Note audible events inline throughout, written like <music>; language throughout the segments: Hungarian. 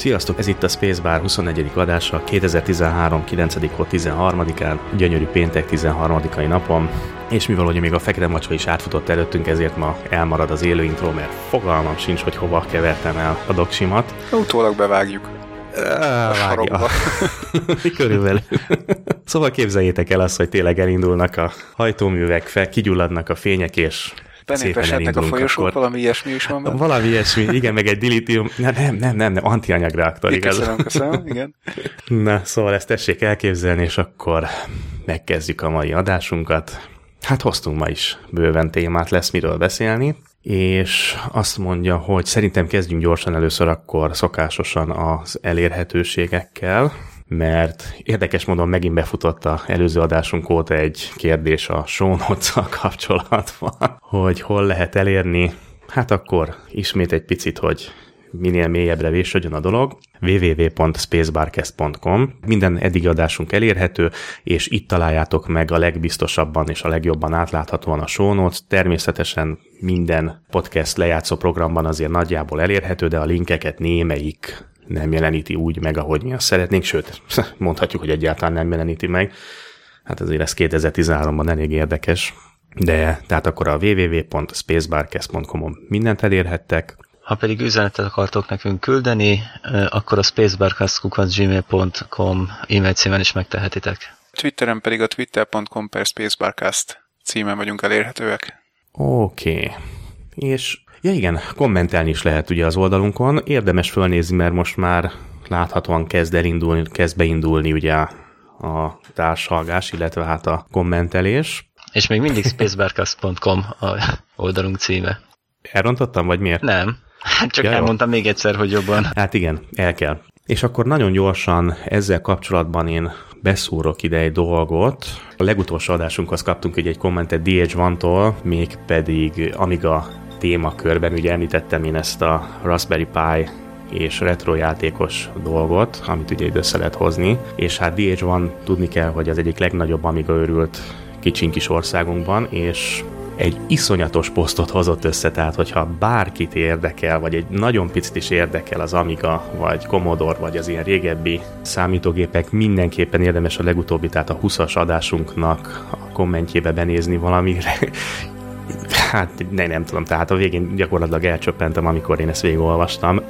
Sziasztok, ez itt a Spacebar 24. adása 2013. 9. hó 13-án, gyönyörű péntek 13. napon, és mivel hogy még a fekete macsa is átfutott előttünk, ezért ma elmarad az élő intro, mert fogalmam sincs, hogy hova kevertem el a doksimat. Utólag bevágjuk. Vágja. <laughs> Körülbelül. szóval képzeljétek el azt, hogy tényleg elindulnak a hajtóművek, fel, kigyulladnak a fények, és Benépesednek a folyosók, akkor... valami ilyesmi is van benne. Valami ilyesmi, igen, meg egy dilitium, nem, nem, nem, nem, nem antianyagreaktor, igaz? Köszönöm, köszönöm, igen. Na, szóval ezt tessék elképzelni, és akkor megkezdjük a mai adásunkat. Hát hoztunk ma is bőven témát, lesz miről beszélni, és azt mondja, hogy szerintem kezdjünk gyorsan először akkor szokásosan az elérhetőségekkel, mert érdekes módon megint befutott a előző adásunk óta egy kérdés a show kapcsolatban, hogy hol lehet elérni. Hát akkor ismét egy picit, hogy minél mélyebbre vésődjön a dolog, www.spacebarcast.com. Minden eddigi adásunk elérhető, és itt találjátok meg a legbiztosabban és a legjobban átláthatóan a show notes. Természetesen minden podcast lejátszó programban azért nagyjából elérhető, de a linkeket némelyik nem jeleníti úgy meg, ahogy mi azt szeretnénk, sőt, <laughs> mondhatjuk, hogy egyáltalán nem jeleníti meg. Hát azért ez 2013-ban elég érdekes, de tehát akkor a www.spacebarcast.com-on mindent elérhettek. Ha pedig üzenetet akartok nekünk küldeni, akkor a spacebarcast.gmail.com e-mail címen is megtehetitek. Twitteren pedig a twitter.com per spacebarcast címen vagyunk elérhetőek. Oké. Okay. És Ja igen, kommentelni is lehet ugye az oldalunkon. Érdemes fölnézni, mert most már láthatóan kezd elindulni, kezd beindulni ugye a társalgás, illetve hát a kommentelés. És még mindig spacebarcast.com a oldalunk címe. Elrontottam, vagy miért? Nem. Hát csak ja, elmondtam még egyszer, hogy jobban. Hát igen, el kell. És akkor nagyon gyorsan ezzel kapcsolatban én beszúrok ide egy dolgot. A legutolsó adásunkhoz kaptunk egy, egy kommentet DH1-tól, mégpedig Amiga témakörben, ugye említettem én ezt a Raspberry Pi és retro játékos dolgot, amit ugye ide össze lehet hozni, és hát DH1 tudni kell, hogy az egyik legnagyobb Amiga őrült kicsink kis országunkban, és egy iszonyatos posztot hozott össze, tehát hogyha bárkit érdekel, vagy egy nagyon picit is érdekel az Amiga, vagy Commodore, vagy az ilyen régebbi számítógépek, mindenképpen érdemes a legutóbbi, tehát a 20-as adásunknak a kommentjébe benézni valamire hát ne, nem tudom, tehát a végén gyakorlatilag elcsöppentem, amikor én ezt végigolvastam.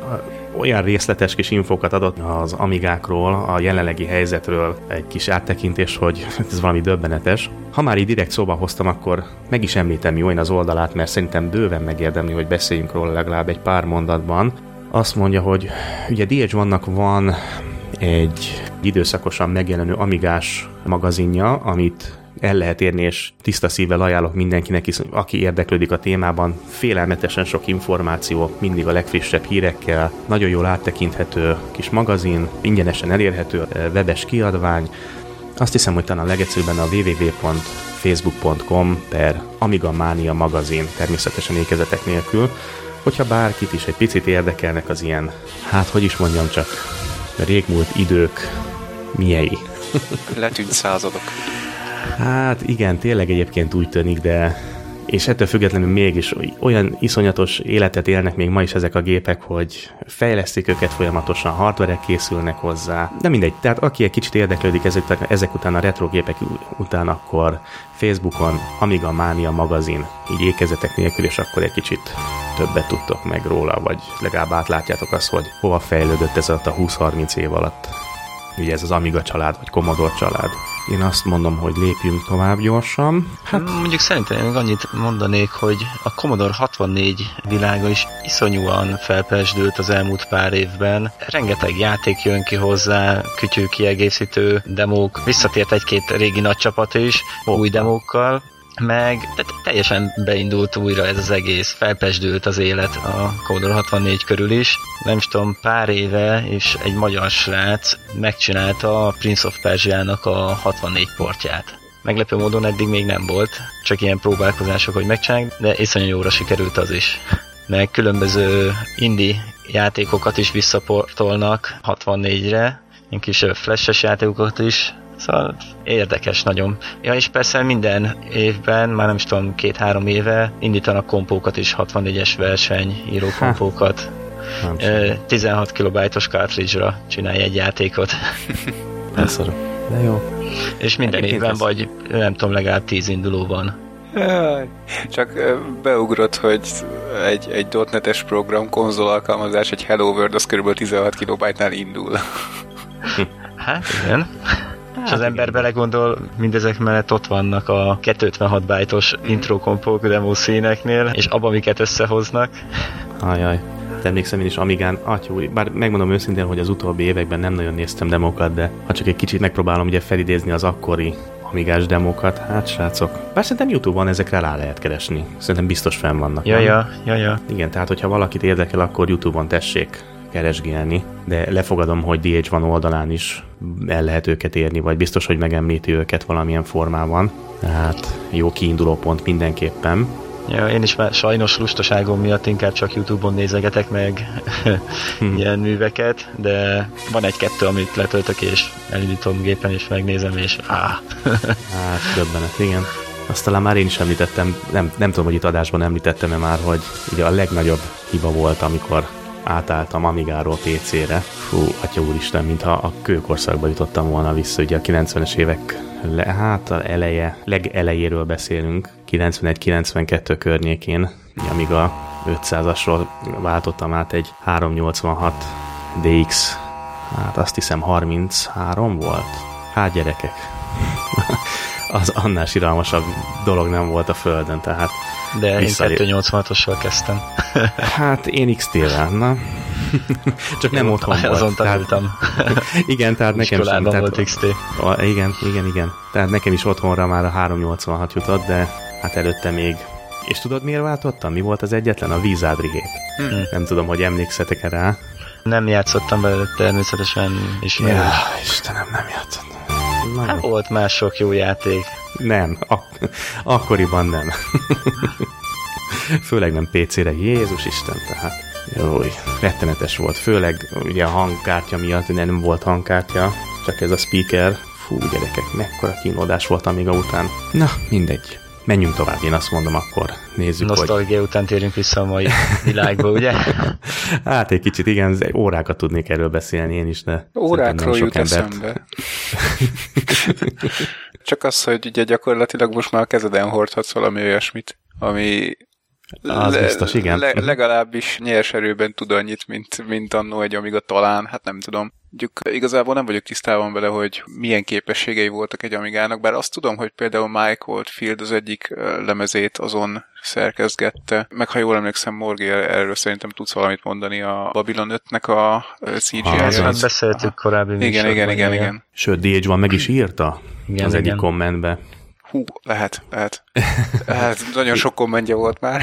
Olyan részletes kis infókat adott az amigákról, a jelenlegi helyzetről egy kis áttekintés, hogy <laughs> ez valami döbbenetes. Ha már így direkt szóba hoztam, akkor meg is említem jó az oldalát, mert szerintem bőven megérdemli, hogy beszéljünk róla legalább egy pár mondatban. Azt mondja, hogy ugye dh vannak van egy időszakosan megjelenő amigás magazinja, amit el lehet érni, és tiszta szívvel ajánlok mindenkinek, aki érdeklődik a témában. Félelmetesen sok információ, mindig a legfrissebb hírekkel, nagyon jól áttekinthető kis magazin, ingyenesen elérhető webes kiadvány. Azt hiszem, hogy talán a legegyszerűbben a www.facebook.com per Amiga Mania magazin, természetesen ékezetek nélkül. Hogyha bárkit is egy picit érdekelnek az ilyen, hát hogy is mondjam csak, régmúlt idők miei. Letűnt századok. Hát igen, tényleg egyébként úgy tűnik, de és ettől függetlenül mégis olyan iszonyatos életet élnek még ma is ezek a gépek, hogy fejlesztik őket folyamatosan, hardverek készülnek hozzá. De mindegy, tehát aki egy kicsit érdeklődik ezek, után a retro gépek után, akkor Facebookon Amiga Mania magazin, így ékezetek nélkül, és akkor egy kicsit többet tudtok meg róla, vagy legalább átlátjátok azt, hogy hova fejlődött ez alatt a 20-30 év alatt. Ugye ez az Amiga család, vagy Commodore család. Én azt mondom, hogy lépjünk tovább gyorsan. Hát... Mondjuk szerintem én annyit mondanék, hogy a Commodore 64 világa is iszonyúan felpesdült az elmúlt pár évben. Rengeteg játék jön ki hozzá, kütyű kiegészítő demók, visszatért egy-két régi nagy csapat is, Hoppa. új demókkal, meg teljesen beindult újra ez az egész, felpesdült az élet a Commodore 64 körül is. Nem is tudom, pár éve, és egy magyar srác megcsinálta a Prince of Persia-nak a 64 portját. Meglepő módon eddig még nem volt, csak ilyen próbálkozások, hogy megcsinálják, de iszonyú jóra sikerült az is. <laughs> Meg különböző indie játékokat is visszaportolnak 64-re, ilyen kis flashes játékokat is, Szóval érdekes nagyon. Ja, és persze minden évben, már nem is tudom, két-három éve indítanak kompókat is, 64-es verseny, író kompókat. Nem Ö, 16 kilobájtos cartridge-ra csinálj egy játékot. <laughs> Beszarok. De jó. És minden Egyébként évben ez- vagy, nem tudom, legalább 10 induló van. Jaj, Csak beugrott, hogy egy, egy .NET-es program konzol alkalmazás, egy Hello World, az kb. 16 kilobájtnál indul. Hát igen. És az ember belegondol, mindezek mellett ott vannak a 256 bájtos intro kompok demo színeknél, és abban miket összehoznak. Ajaj. De emlékszem én is Amigán, atyú, bár megmondom őszintén, hogy az utóbbi években nem nagyon néztem demokat, de ha csak egy kicsit megpróbálom ugye felidézni az akkori Amigás demókat, hát srácok. Bár szerintem Youtube-on ezekre rá lehet keresni. Szerintem biztos fenn vannak. Ja, nem? ja, ja, ja. Igen, tehát hogyha valakit érdekel, akkor Youtube-on tessék keresgélni, de lefogadom, hogy DH1 oldalán is el lehet őket érni, vagy biztos, hogy megemlíti őket valamilyen formában. Tehát jó kiinduló pont mindenképpen. Ja, én is már sajnos lustaságom miatt inkább csak Youtube-on nézegetek meg <laughs> ilyen műveket, de van egy-kettő, amit letöltök és elindítom gépen és megnézem, és áh. <laughs> Hát, döbbenet, igen. Azt talán már én is említettem, nem, nem tudom, hogy itt adásban említettem-e már, hogy ugye a legnagyobb hiba volt, amikor átálltam Amigáról PC-re. Fú, atya úristen, mintha a kőkorszakba jutottam volna vissza, ugye a 90-es évek le, hát a eleje, legelejéről beszélünk, 91-92 környékén, amíg a 500-asról váltottam át egy 386 DX, hát azt hiszem 33 volt. Hát gyerekek, <laughs> az annál siralmasabb dolog nem volt a Földön, tehát De én Visszalép. 286-ossal kezdtem. hát én XT-vel, na. Csak nem otthon volt. Azon Tehát, tanultam. igen, tehát nekem sem. Tehát, volt XT. A, igen, igen, igen. Tehát nekem is otthonra már a 386 jutott, de hát előtte még. És tudod miért váltottam? Mi volt az egyetlen? A Wizardry gép. Hmm. Nem tudom, hogy emlékszetek-e rá. Nem játszottam belőle természetesen ismerős. Ja, Istenem, nem játszottam. Na, Hát volt más sok jó játék. Nem, ak- akkoriban nem. Főleg nem PC-re, Jézus Isten, tehát jó, rettenetes volt. Főleg ugye a hangkártya miatt, ugye nem volt hangkártya, csak ez a speaker. Fú, gyerekek, mekkora kínlódás volt Amiga után. Na, mindegy. Menjünk tovább, én azt mondom, akkor nézzük, hogy... Nosztalgia után térjünk vissza a mai világba, ugye? <laughs> Hát egy kicsit, igen, órákat tudnék erről beszélni én is, de Órákról jut sok eszembe. Csak az, hogy ugye gyakorlatilag most már a kezeden hordhatsz valami olyasmit, ami Az biztos, igen. Le, legalábbis nyers erőben tud annyit, mint, mint annó egy Amiga talán, hát nem tudom. Mondjuk igazából nem vagyok tisztában vele, hogy milyen képességei voltak egy Amigának, bár azt tudom, hogy például Mike Oldfield az egyik ö, lemezét azon szerkezgette, meg ha jól emlékszem, Morgi, erről szerintem tudsz valamit mondani a Babylon 5-nek a. Ah, Ezt már beszéltük korábbi Igen, műsorban, igen, igen, igen. Sőt, DH van meg is írta Igen, az egyik igen. kommentbe. Hú, lehet, lehet. <laughs> Hát nagyon sok kommentje volt már.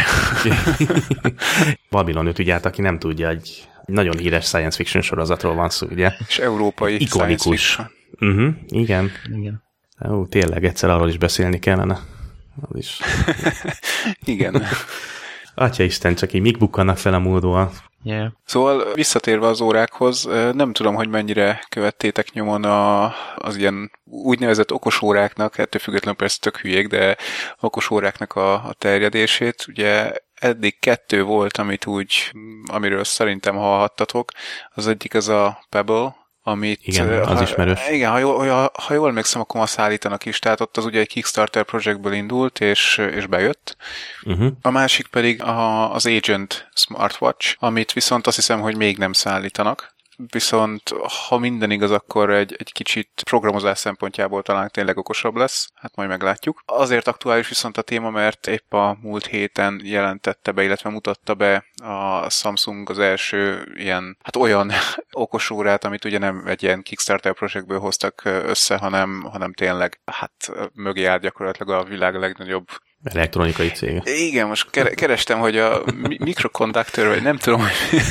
<laughs> Babylon 5, ugye, hát aki nem tudja, egy nagyon híres science fiction sorozatról van szó, ugye? És európai Ikonikus. Uh-huh, igen. igen. Ó, tényleg, egyszer arról is beszélni kellene. Az is. <laughs> Igen. Atya Isten, csak így mik bukkannak fel a múltból. Yeah. Szóval visszatérve az órákhoz, nem tudom, hogy mennyire követtétek nyomon a, az ilyen úgynevezett okos óráknak, ettől függetlenül persze tök hülyék, de okos óráknak a, a terjedését. Ugye eddig kettő volt, amit úgy, amiről szerintem hallhattatok. Az egyik az a Pebble, amit... Igen, az ha, ismerős. Igen, ha jól, ha, ha jól emlékszem, akkor ma szállítanak is, tehát ott az ugye egy Kickstarter projektből indult, és, és bejött. Uh-huh. A másik pedig a, az Agent Smartwatch, amit viszont azt hiszem, hogy még nem szállítanak. Viszont ha minden igaz, akkor egy, egy kicsit programozás szempontjából talán tényleg okosabb lesz, hát majd meglátjuk. Azért aktuális viszont a téma, mert épp a múlt héten jelentette be, illetve mutatta be a Samsung az első ilyen, hát olyan <laughs> okos órát, amit ugye nem egy ilyen Kickstarter projektből hoztak össze, hanem, hanem tényleg, hát mögé áll gyakorlatilag a világ legnagyobb Elektronikai cég. igen, most kere- kerestem, hogy a mi- mikrokonduktor, vagy nem tudom, hogy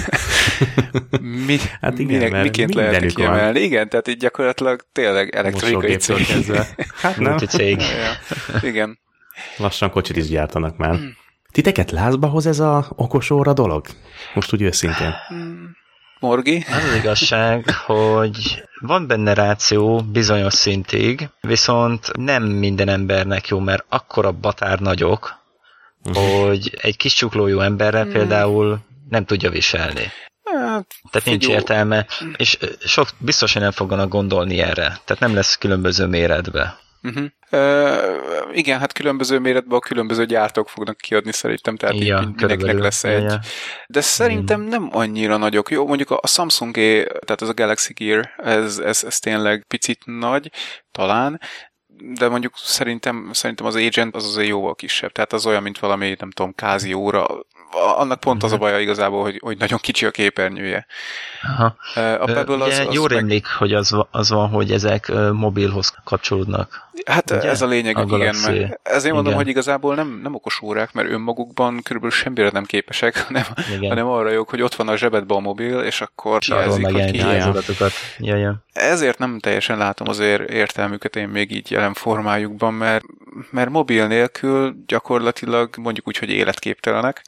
mi, Hát igen, minek, miként lehet kiemelni. Igen, tehát így gyakorlatilag tényleg elektronikai cég. kezdve. Hát nem. Ja, igen. lassan kocsit is gyártanak már. Titeket lázba hoz ez a okos óra dolog? Most úgy őszintén. Morgi? Az az igazság, hogy van benne ráció bizonyos szintig, viszont nem minden embernek jó, mert akkora batár nagyok, hogy egy kis csuklójú emberre például nem tudja viselni. Hát, Tehát nincs értelme, és sok biztos, hogy nem fognak gondolni erre. Tehát nem lesz különböző méretbe. Uh-huh. Uh, igen, hát különböző méretben a különböző gyártók fognak kiadni szerintem, tehát ja, mindenkinek lesz egy. Ja. De szerintem nem annyira nagyok. Jó, mondjuk a samsung tehát az a Galaxy Gear, ez, ez, ez tényleg picit nagy, talán, de mondjuk szerintem, szerintem az Agent az azért jóval kisebb. Tehát az olyan, mint valami, nem tudom, kázi óra, annak pont az a mhm. baja igazából, hogy, hogy nagyon kicsi a képernyője. Aha. A Pebble az, az Jó rémlik, meg... hogy az, az van, hogy ezek mobilhoz kapcsolódnak. Hát Ugye? ez a lényeg, a igen. Mert ezért mondom, igen. hogy igazából nem, nem okos órák, mert önmagukban körülbelül semmire nem képesek, <laughs> hanem, hanem arra jók, hogy ott van a zsebedbe a mobil, és akkor jelzik, hogy ki az adatokat. Ja, ja. Ezért nem teljesen látom azért értelmüket én még így jelen formájukban, mert, mert mobil nélkül gyakorlatilag mondjuk úgy, hogy életképtelenek,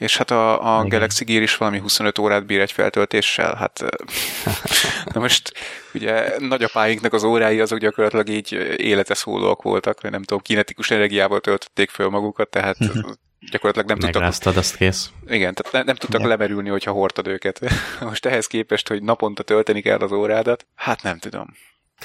és hát a, a Galaxy Gear is valami 25 órát bír egy feltöltéssel, hát <laughs> na most ugye nagyapáinknak az órái azok gyakorlatilag így életeszólóak voltak, nem tudom, kinetikus energiával töltötték föl magukat, tehát <laughs> gyakorlatilag nem tudtak... azt kész. Igen, tehát nem, nem tudtak ja. lemerülni, hogyha hordtad őket. <laughs> Most ehhez képest, hogy naponta tölteni kell az órádat, hát nem tudom.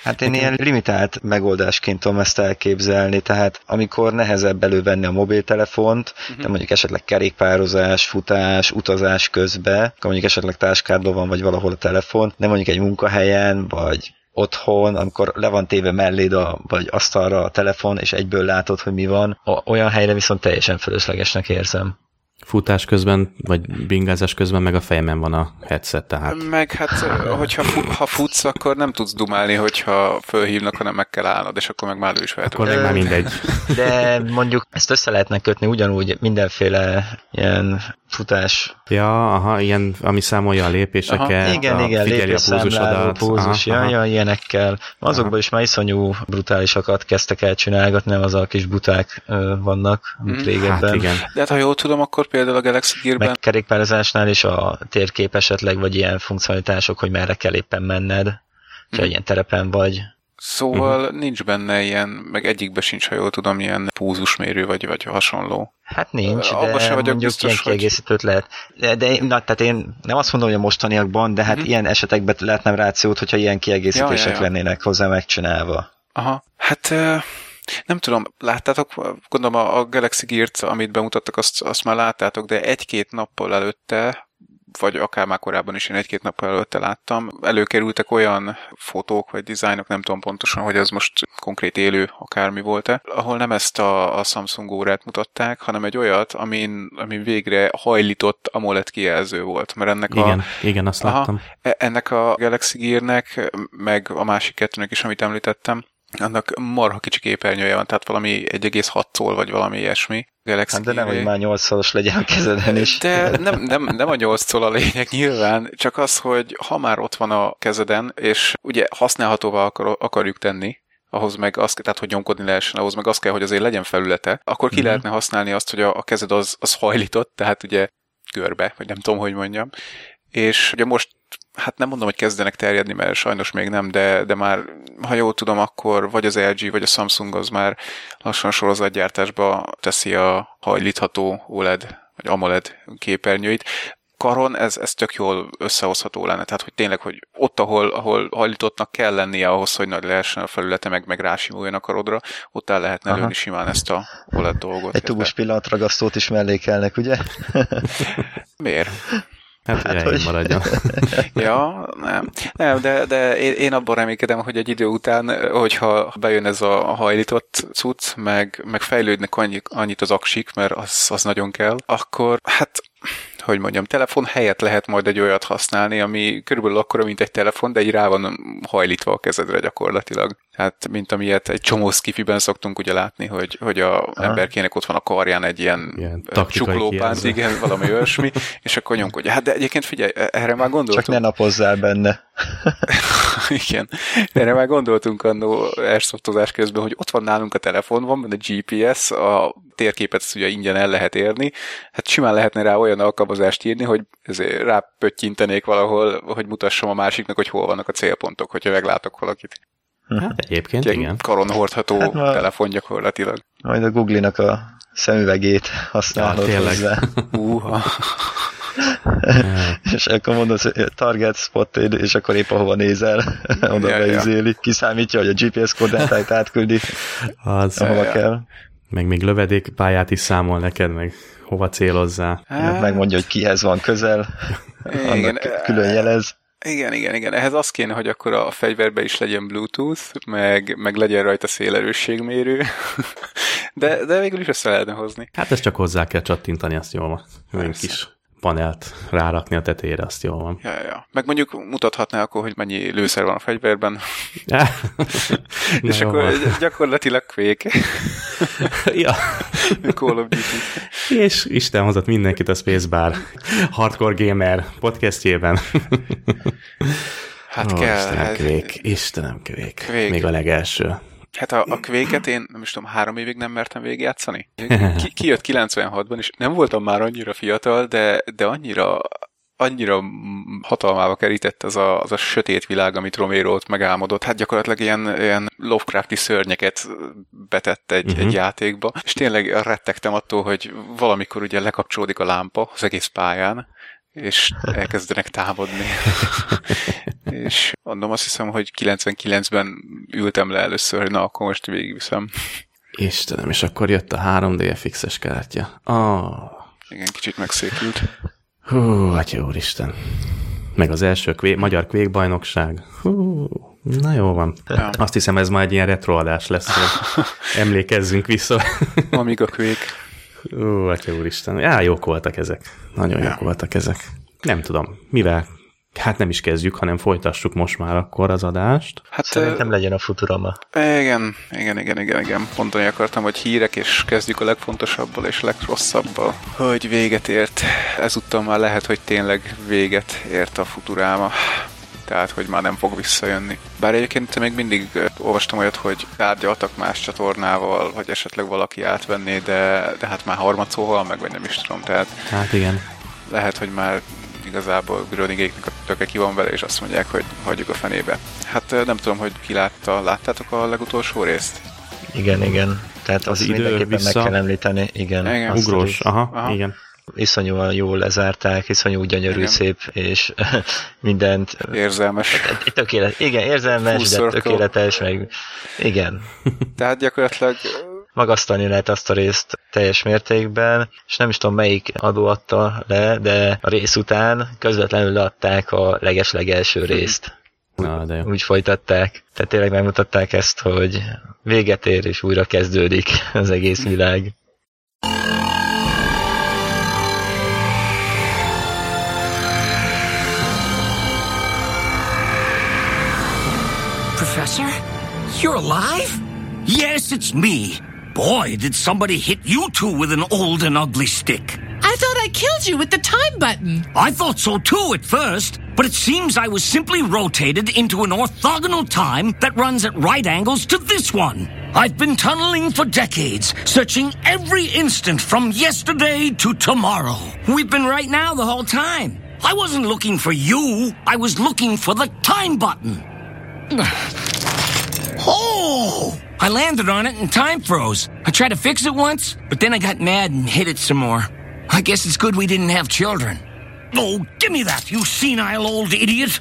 Hát én ilyen limitált megoldásként tudom ezt elképzelni, tehát amikor nehezebb elővenni a mobiltelefont, uh-huh. de mondjuk esetleg kerékpározás, futás, utazás közben, akkor mondjuk esetleg táskádban van, vagy valahol a telefon, de mondjuk egy munkahelyen, vagy otthon, amikor le van téve melléd a, vagy asztalra a telefon, és egyből látod, hogy mi van, olyan helyre viszont teljesen fölöslegesnek érzem futás közben, vagy bingázás közben meg a fejemben van a headset, tehát. Meg hát, hogyha ha futsz, akkor nem tudsz dumálni, hogyha fölhívnak, hanem meg kell állnod, és akkor meg már ő is fel Akkor meg már mindegy. De mondjuk ezt össze lehetne kötni ugyanúgy mindenféle ilyen futás. Ja, aha, ilyen, ami számolja a lépéseket, aha, igen, a, igen, figyeli a púzusodat. Púzus, aha, ja, aha. ja, ilyenekkel. Azokban aha. is már iszonyú brutálisakat kezdtek el csinálgatni, nem az a kis buták vannak, mint mm, régebben. Hát igen. De hát ha jól tudom, akkor például a Galaxy Gear-ben... Meg kerékpározásnál is a térkép esetleg, vagy ilyen funkcionalitások, hogy merre kell éppen menned, ha mm. ilyen terepen vagy. Szóval uh-huh. nincs benne ilyen, meg egyikbe sincs, ha jól tudom, ilyen púzusmérő vagy, vagy hasonló. Hát nincs, de Abba sem vagyok biztos, ilyen kiegészítőt hogy... lehet. De, de na, tehát én nem azt mondom, hogy a mostaniakban, de hát uh-huh. ilyen esetekben lehetne rációt, hogyha ilyen kiegészítések ja, ja, ja. lennének hozzá megcsinálva. Aha, hát nem tudom, láttátok, gondolom a Galaxy Gear-t, amit bemutattak, azt, azt már láttátok, de egy-két nappal előtte vagy akár már korábban is én egy-két nap előtte láttam, előkerültek olyan fotók vagy dizájnok, nem tudom pontosan, hogy ez most konkrét élő akármi volt-e, ahol nem ezt a, a Samsung órát mutatták, hanem egy olyat, amin, amin végre hajlított AMOLED kijelző volt. Mert ennek igen, a, igen, azt aha, láttam. E, ennek a Galaxy Gear-nek, meg a másik kettőnek is, amit említettem, annak marha kicsi képernyője van, tehát valami 1,6 vagy valami ilyesmi. Galaxy hát de nem, hogy már 8 szoros legyen a kezeden is. De nem, nem, nem a 8 szól a lényeg nyilván, csak az, hogy ha már ott van a kezeden, és ugye használhatóvá akar, akarjuk tenni, ahhoz meg azt, tehát hogy nyomkodni lehessen, ahhoz meg az kell, hogy azért legyen felülete, akkor ki mm-hmm. lehetne használni azt, hogy a, a kezed az, az hajlított, tehát ugye körbe, vagy nem tudom, hogy mondjam. És ugye most hát nem mondom, hogy kezdenek terjedni, mert sajnos még nem, de, de már, ha jól tudom, akkor vagy az LG, vagy a Samsung az már lassan sorozatgyártásba teszi a hajlítható OLED, vagy AMOLED képernyőit. Karon ez, ez tök jól összehozható lenne, tehát hogy tényleg, hogy ott, ahol, ahol hajlítottnak kell lennie ahhoz, hogy nagy lehessen a felülete, meg, meg rásimuljon a karodra, ott el lehetne Aha. lőni simán ezt a OLED dolgot. Egy tubus pillanatragasztót is mellékelnek, ugye? Miért? Hát, hát hogy maradjon. <laughs> ja, nem. Nem, de, de én, én abban reménykedem, hogy egy idő után, hogyha bejön ez a hajlított cucc, meg, meg fejlődnek annyi, annyit az aksik, mert az, az nagyon kell, akkor hát hogy mondjam, telefon helyett lehet majd egy olyat használni, ami körülbelül akkora, mint egy telefon, de egy rá van hajlítva a kezedre gyakorlatilag. Hát, mint amilyet egy csomó skifiben szoktunk ugye látni, hogy, hogy a Aha. emberkének ott van a karján egy ilyen, ilyen csuklópánt, igen, valami <laughs> olyasmi, és akkor nyomkodja. Hát de egyébként figyelj, e- erre már gondoltunk. Csak ne napozzál benne. <laughs> igen, erre már gondoltunk annó airsoftozás közben, hogy ott van nálunk a telefon, van benne GPS, a térképet ezt ugye ingyen el lehet érni, hát simán lehetne rá olyan alkalmazást írni, hogy ezért rápöttyintenék valahol, hogy mutassam a másiknak, hogy hol vannak a célpontok, hogyha meglátok valakit. Hát egyébként, Egy igen. Karon hordható hát, telefon gyakorlatilag. Majd a Google-nak a szemüvegét használod ja, hozzá. <laughs> Uha. és akkor mondod, hogy target spotted, és akkor épp ahova nézel, oda Ja, beizéli, kiszámítja, hogy a GPS koordinátáit <laughs> átküldi, Az, ahova ja. kell. meg még lövedékpályát is számol neked, meg hova célozzál. Hát, megmondja, hogy kihez van közel, Igen, annak külön jelez. Igen, igen, igen. Ehhez az kéne, hogy akkor a fegyverbe is legyen Bluetooth, meg, meg legyen rajta szélerősségmérő, <laughs> de, de végül is össze lehetne hozni. Hát ezt csak hozzá kell csattintani, azt jól van. Persze. kis panelt rárakni a tetejére, azt jól van. Ja, ja. Meg mondjuk mutathatná akkor, hogy mennyi lőszer van a fegyverben, <laughs> és akkor van. gyakorlatilag Quake, <laughs> ja. Call of Duty. És Isten hozott mindenkit a Spacebar Hardcore Gamer podcastjében. Hát Ó, kell. Istenem, hát, kvék, Istenem, kvék. Quake. Még a legelső. Hát a, a Quake-et én nem is tudom, három évig nem mertem végigjátszani. <laughs> Ki, kijött 96-ban, és nem voltam már annyira fiatal, de, de annyira annyira hatalmába kerített az a, az a sötét világ, amit Romero ott megálmodott. Hát gyakorlatilag ilyen, ilyen Lovecrafti szörnyeket betett egy, uh-huh. egy játékba, és tényleg rettegtem attól, hogy valamikor ugye lekapcsolódik a lámpa az egész pályán, és elkezdenek támadni. <laughs> és mondom, azt hiszem, hogy 99-ben ültem le először, hogy na, akkor most végigviszem. Istenem, és akkor jött a 3D FX-es kártya. Oh. Igen, kicsit megszépült. Hú, atya úristen. Meg az első kvé, magyar kvékbajnokság. Hú, na jó van. Ja. Azt hiszem, ez már egy ilyen retroadás lesz, hogy <laughs> emlékezzünk vissza. Amíg a Quake. Ó, atya úristen. Já, jók voltak ezek. Nagyon Ja. jók voltak ezek. Nem tudom, mivel hát nem is kezdjük, hanem folytassuk most már akkor az adást. Hát Szerintem legyen a Futurama. Igen, igen, igen, igen, igen. Mondani akartam, hogy hírek, és kezdjük a legfontosabbal és legrosszabbal. Hogy véget ért. Ezúttal már lehet, hogy tényleg véget ért a Futuráma. Tehát, hogy már nem fog visszajönni. Bár egyébként még mindig olvastam olyat, hogy tárgyaltak más csatornával, hogy esetleg valaki átvenné, de, de hát már harmadszóval meg, vagy nem is tudom. Tehát Hát igen. lehet, hogy már igazából Grönigéknek a töke ki van vele, és azt mondják, hogy hagyjuk a fenébe. Hát nem tudom, hogy ki látta, láttátok a legutolsó részt? Igen, igen. Tehát Az azt idő mindenképpen vissza- meg kell említeni. Igen. Igen. Ugrós, aha, Aha. igen. Iszonyúan jól lezárták, iszonyú gyönyörű, Igen. szép, és <laughs> mindent Érzelmes. tökéletes, igen, érzelmes, Full de circle. tökéletes, meg igen, <laughs> Tehát gyakorlatilag magasztalni lehet azt a részt teljes mértékben, és nem is tudom melyik adó adta le, de a rész után közvetlenül leadták a leges-legelső részt. Na, de jó. Úgy folytatták. Tehát tényleg megmutatták ezt, hogy véget ér és újra kezdődik az egész világ. Professor? You're alive? Yes, it's me. Boy, did somebody hit you two with an old and ugly stick. I thought I killed you with the time button. I thought so too at first, but it seems I was simply rotated into an orthogonal time that runs at right angles to this one. I've been tunneling for decades, searching every instant from yesterday to tomorrow. We've been right now the whole time. I wasn't looking for you, I was looking for the time button. <sighs> <sighs> Oh! I landed on it and time froze. I tried to fix it once, but then I got mad and hit it some more. I guess it's good we didn't have children. Oh, give me that, you senile old idiot!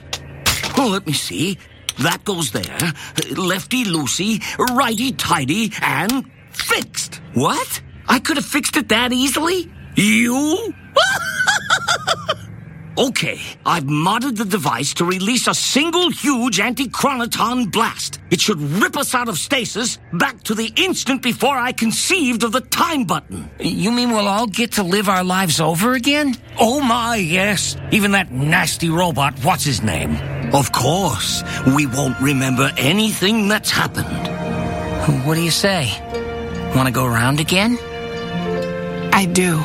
Oh, let me see. That goes there. Lefty loosey, righty tighty, and fixed. What? I could have fixed it that easily? You? <laughs> okay, I've modded the device to release a single huge anti-chronoton blast. It should rip us out of stasis back to the instant before I conceived of the time button. You mean we'll all get to live our lives over again? Oh my, yes. Even that nasty robot, what's his name? Of course, we won't remember anything that's happened. What do you say? Want to go around again? I do.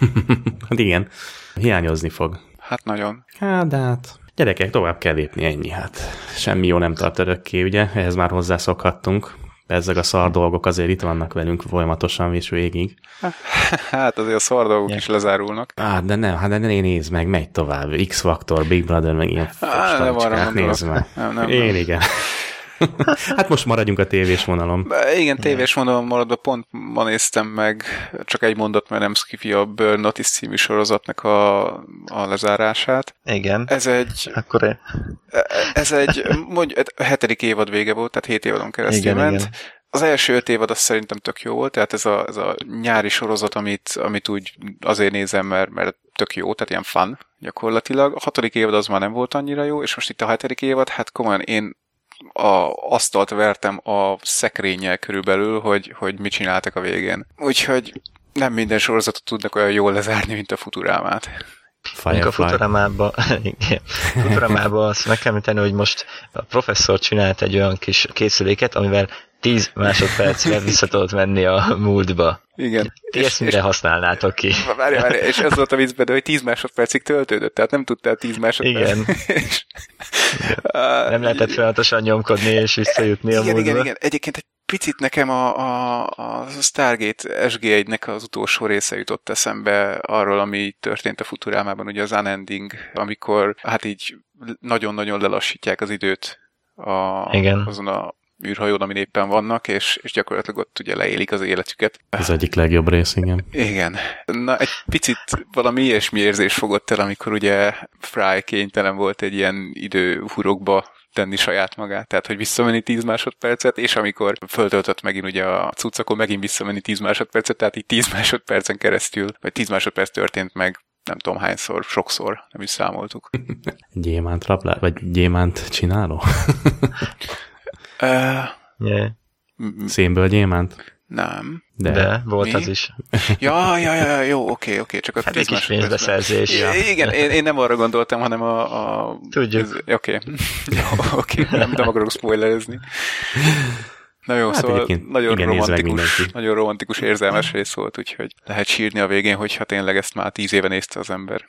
<laughs> Hát igen, hiányozni fog. Hát nagyon. Hát, de hát gyerekek, tovább kell lépni, ennyi hát. Semmi jó nem tart örökké, ugye? Ehhez már hozzászokhattunk. ezek a szar dolgok azért itt vannak velünk folyamatosan és végig. <laughs> Hát azért a szar dolgok is lezárulnak. Hát de nem, hát de ne nézd meg, megy tovább. X-Factor, Big Brother, meg ilyen Á, nem arra nézd meg. Nem, nem, Én nem. igen. <laughs> hát most maradjunk a tévés vonalon. Igen, tévés vonalon maradva pont ma néztem meg, csak egy mondat, mert nem skifi a Burn Notice című sorozatnak a, a lezárását. Igen. Ez egy, Akkor én... ez egy, mondj, a hetedik évad vége volt, tehát hét évadon keresztül Igen, ment. igen. Az első öt évad az szerintem tök jó volt, tehát ez a, ez a nyári sorozat, amit, amit úgy azért nézem, mert, mert tök jó, tehát ilyen fun gyakorlatilag. A hatodik évad az már nem volt annyira jó, és most itt a hetedik évad, hát komolyan én a asztalt vertem a szekrényel körülbelül, hogy, hogy mit csináltak a végén. Úgyhogy nem minden sorozatot tudnak olyan jól lezárni, mint a Futurámát. Mondjuk a Firefly. Futuramába, <laughs> igen, Futuramába azt meg kell említeni, hogy most a professzor csinált egy olyan kis készüléket, amivel 10 másodpercre vissza tudod menni a múltba. Igen. Ti ezt mire használnátok ki? Várj, várj, és ez volt a viccben, hogy 10 másodpercig töltődött, tehát nem tudtál 10 másodperc. Igen. és, <laughs> Nem lehetett folyamatosan nyomkodni és visszajutni a igen, múltba. igen, igen. Egyébként egy picit nekem a, a, a Stargate SG1-nek az utolsó része jutott eszembe arról, ami történt a Futurámában, ugye az Unending, amikor hát így nagyon-nagyon lelassítják az időt a, Igen. azon a űrhajón, amin éppen vannak, és, és gyakorlatilag ott ugye leélik az életüket. Ez egyik legjobb rész, igen. Igen. Na, egy picit valami ilyesmi érzés fogott el, amikor ugye Fry kénytelen volt egy ilyen időhurokba tenni saját magát, tehát hogy visszamenni 10 másodpercet, és amikor föltöltött megint ugye a cucc, akkor megint visszamenni 10 másodpercet, tehát így 10 másodpercen keresztül, vagy 10 másodperc történt meg nem tudom hányszor, sokszor, nem is számoltuk. Gyémánt rablá, vagy gyémánt csináló? <laughs> Uh, Yeah. Szénből gyémánt? nem. De. De, volt Mi? az is. <laughs> Ja, ja, ja, jó, oké, oké, csak a Hát 10 egy kis pénzbeszerzés. Ja. Igen, én, én nem arra gondoltam, hanem a... a Tudjuk. ez- Oké, <laughs> oké, nem, nem akarok spoilerezni. Na jó, Hát szóval nagyon igen, romantikus, nagyon romantikus érzelmes rész volt, úgyhogy lehet sírni a végén, hogyha tényleg ezt már tíz éve nézte az ember.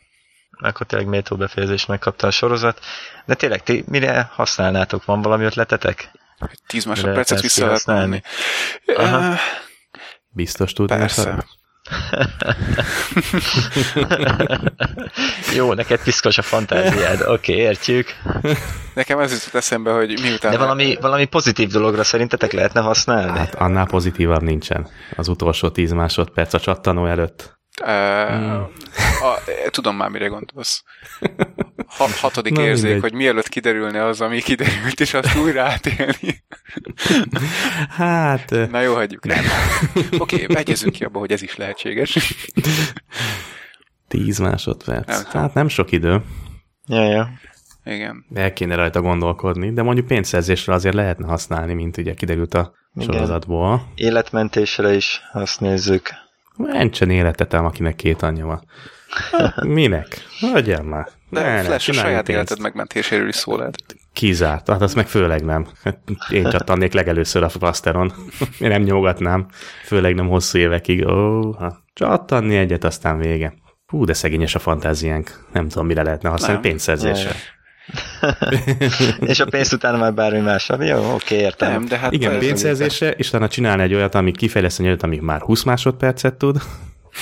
Akkor tényleg méltó befejezést megkapta a sorozat. De tényleg, ti mire használnátok? Van valami ötletetek? Hogy tíz lehet másodpercet ezt vissza lehet menni. Biztos tudni. Persze. <laughs> Jó, neked piszkos a fantáziád. <laughs> Oké, okay, értjük. Nekem ez jutott eszembe, hogy miután... De valami, valami pozitív dologra szerintetek lehetne használni? Hát annál pozitívabb nincsen. Az utolsó 10 másodperc a csattanó előtt. Uh, a, tudom már, mire gondolsz. <laughs> Ha, hatodik Na, érzék, mindegy. hogy mielőtt kiderülne az, ami kiderült, és azt újra átélni. Hát, Na jó, hagyjuk. Nem. <laughs> Oké, okay, egyezünk ki abba, hogy ez is lehetséges. 10 másodperc. Nem hát nem sok idő. Ja, ja. Igen. El kéne rajta gondolkodni, de mondjuk pénzszerzésre azért lehetne használni, mint ugye kiderült a Igen. sorozatból. Életmentésre is azt nézzük. Mentsen életetem, akinek két anyja van. Hát, Minek? Hagyjál már. De Ne, ne, Flash a csináljunk saját pénzt. életed megmentéséről is szól lehet. Kizárt. Hát azt meg főleg nem. Én csattannék legelőször a Plasteron. Én nem nyomogatnám. Főleg nem hosszú évekig. Ó, ha csattanni egyet, aztán vége. Hú, de szegényes a fantáziánk. Nem tudom, mire lehetne használni. Nem. Pénzszerzésre. <laughs> És a pénzt utána már bármi másra. Jó, oké, értem. Nem, de hát... Igen, pénzszerzésre, és utána csinálni egy olyat, ami kifejleszteni olyat, ami már 20 másodpercet tud,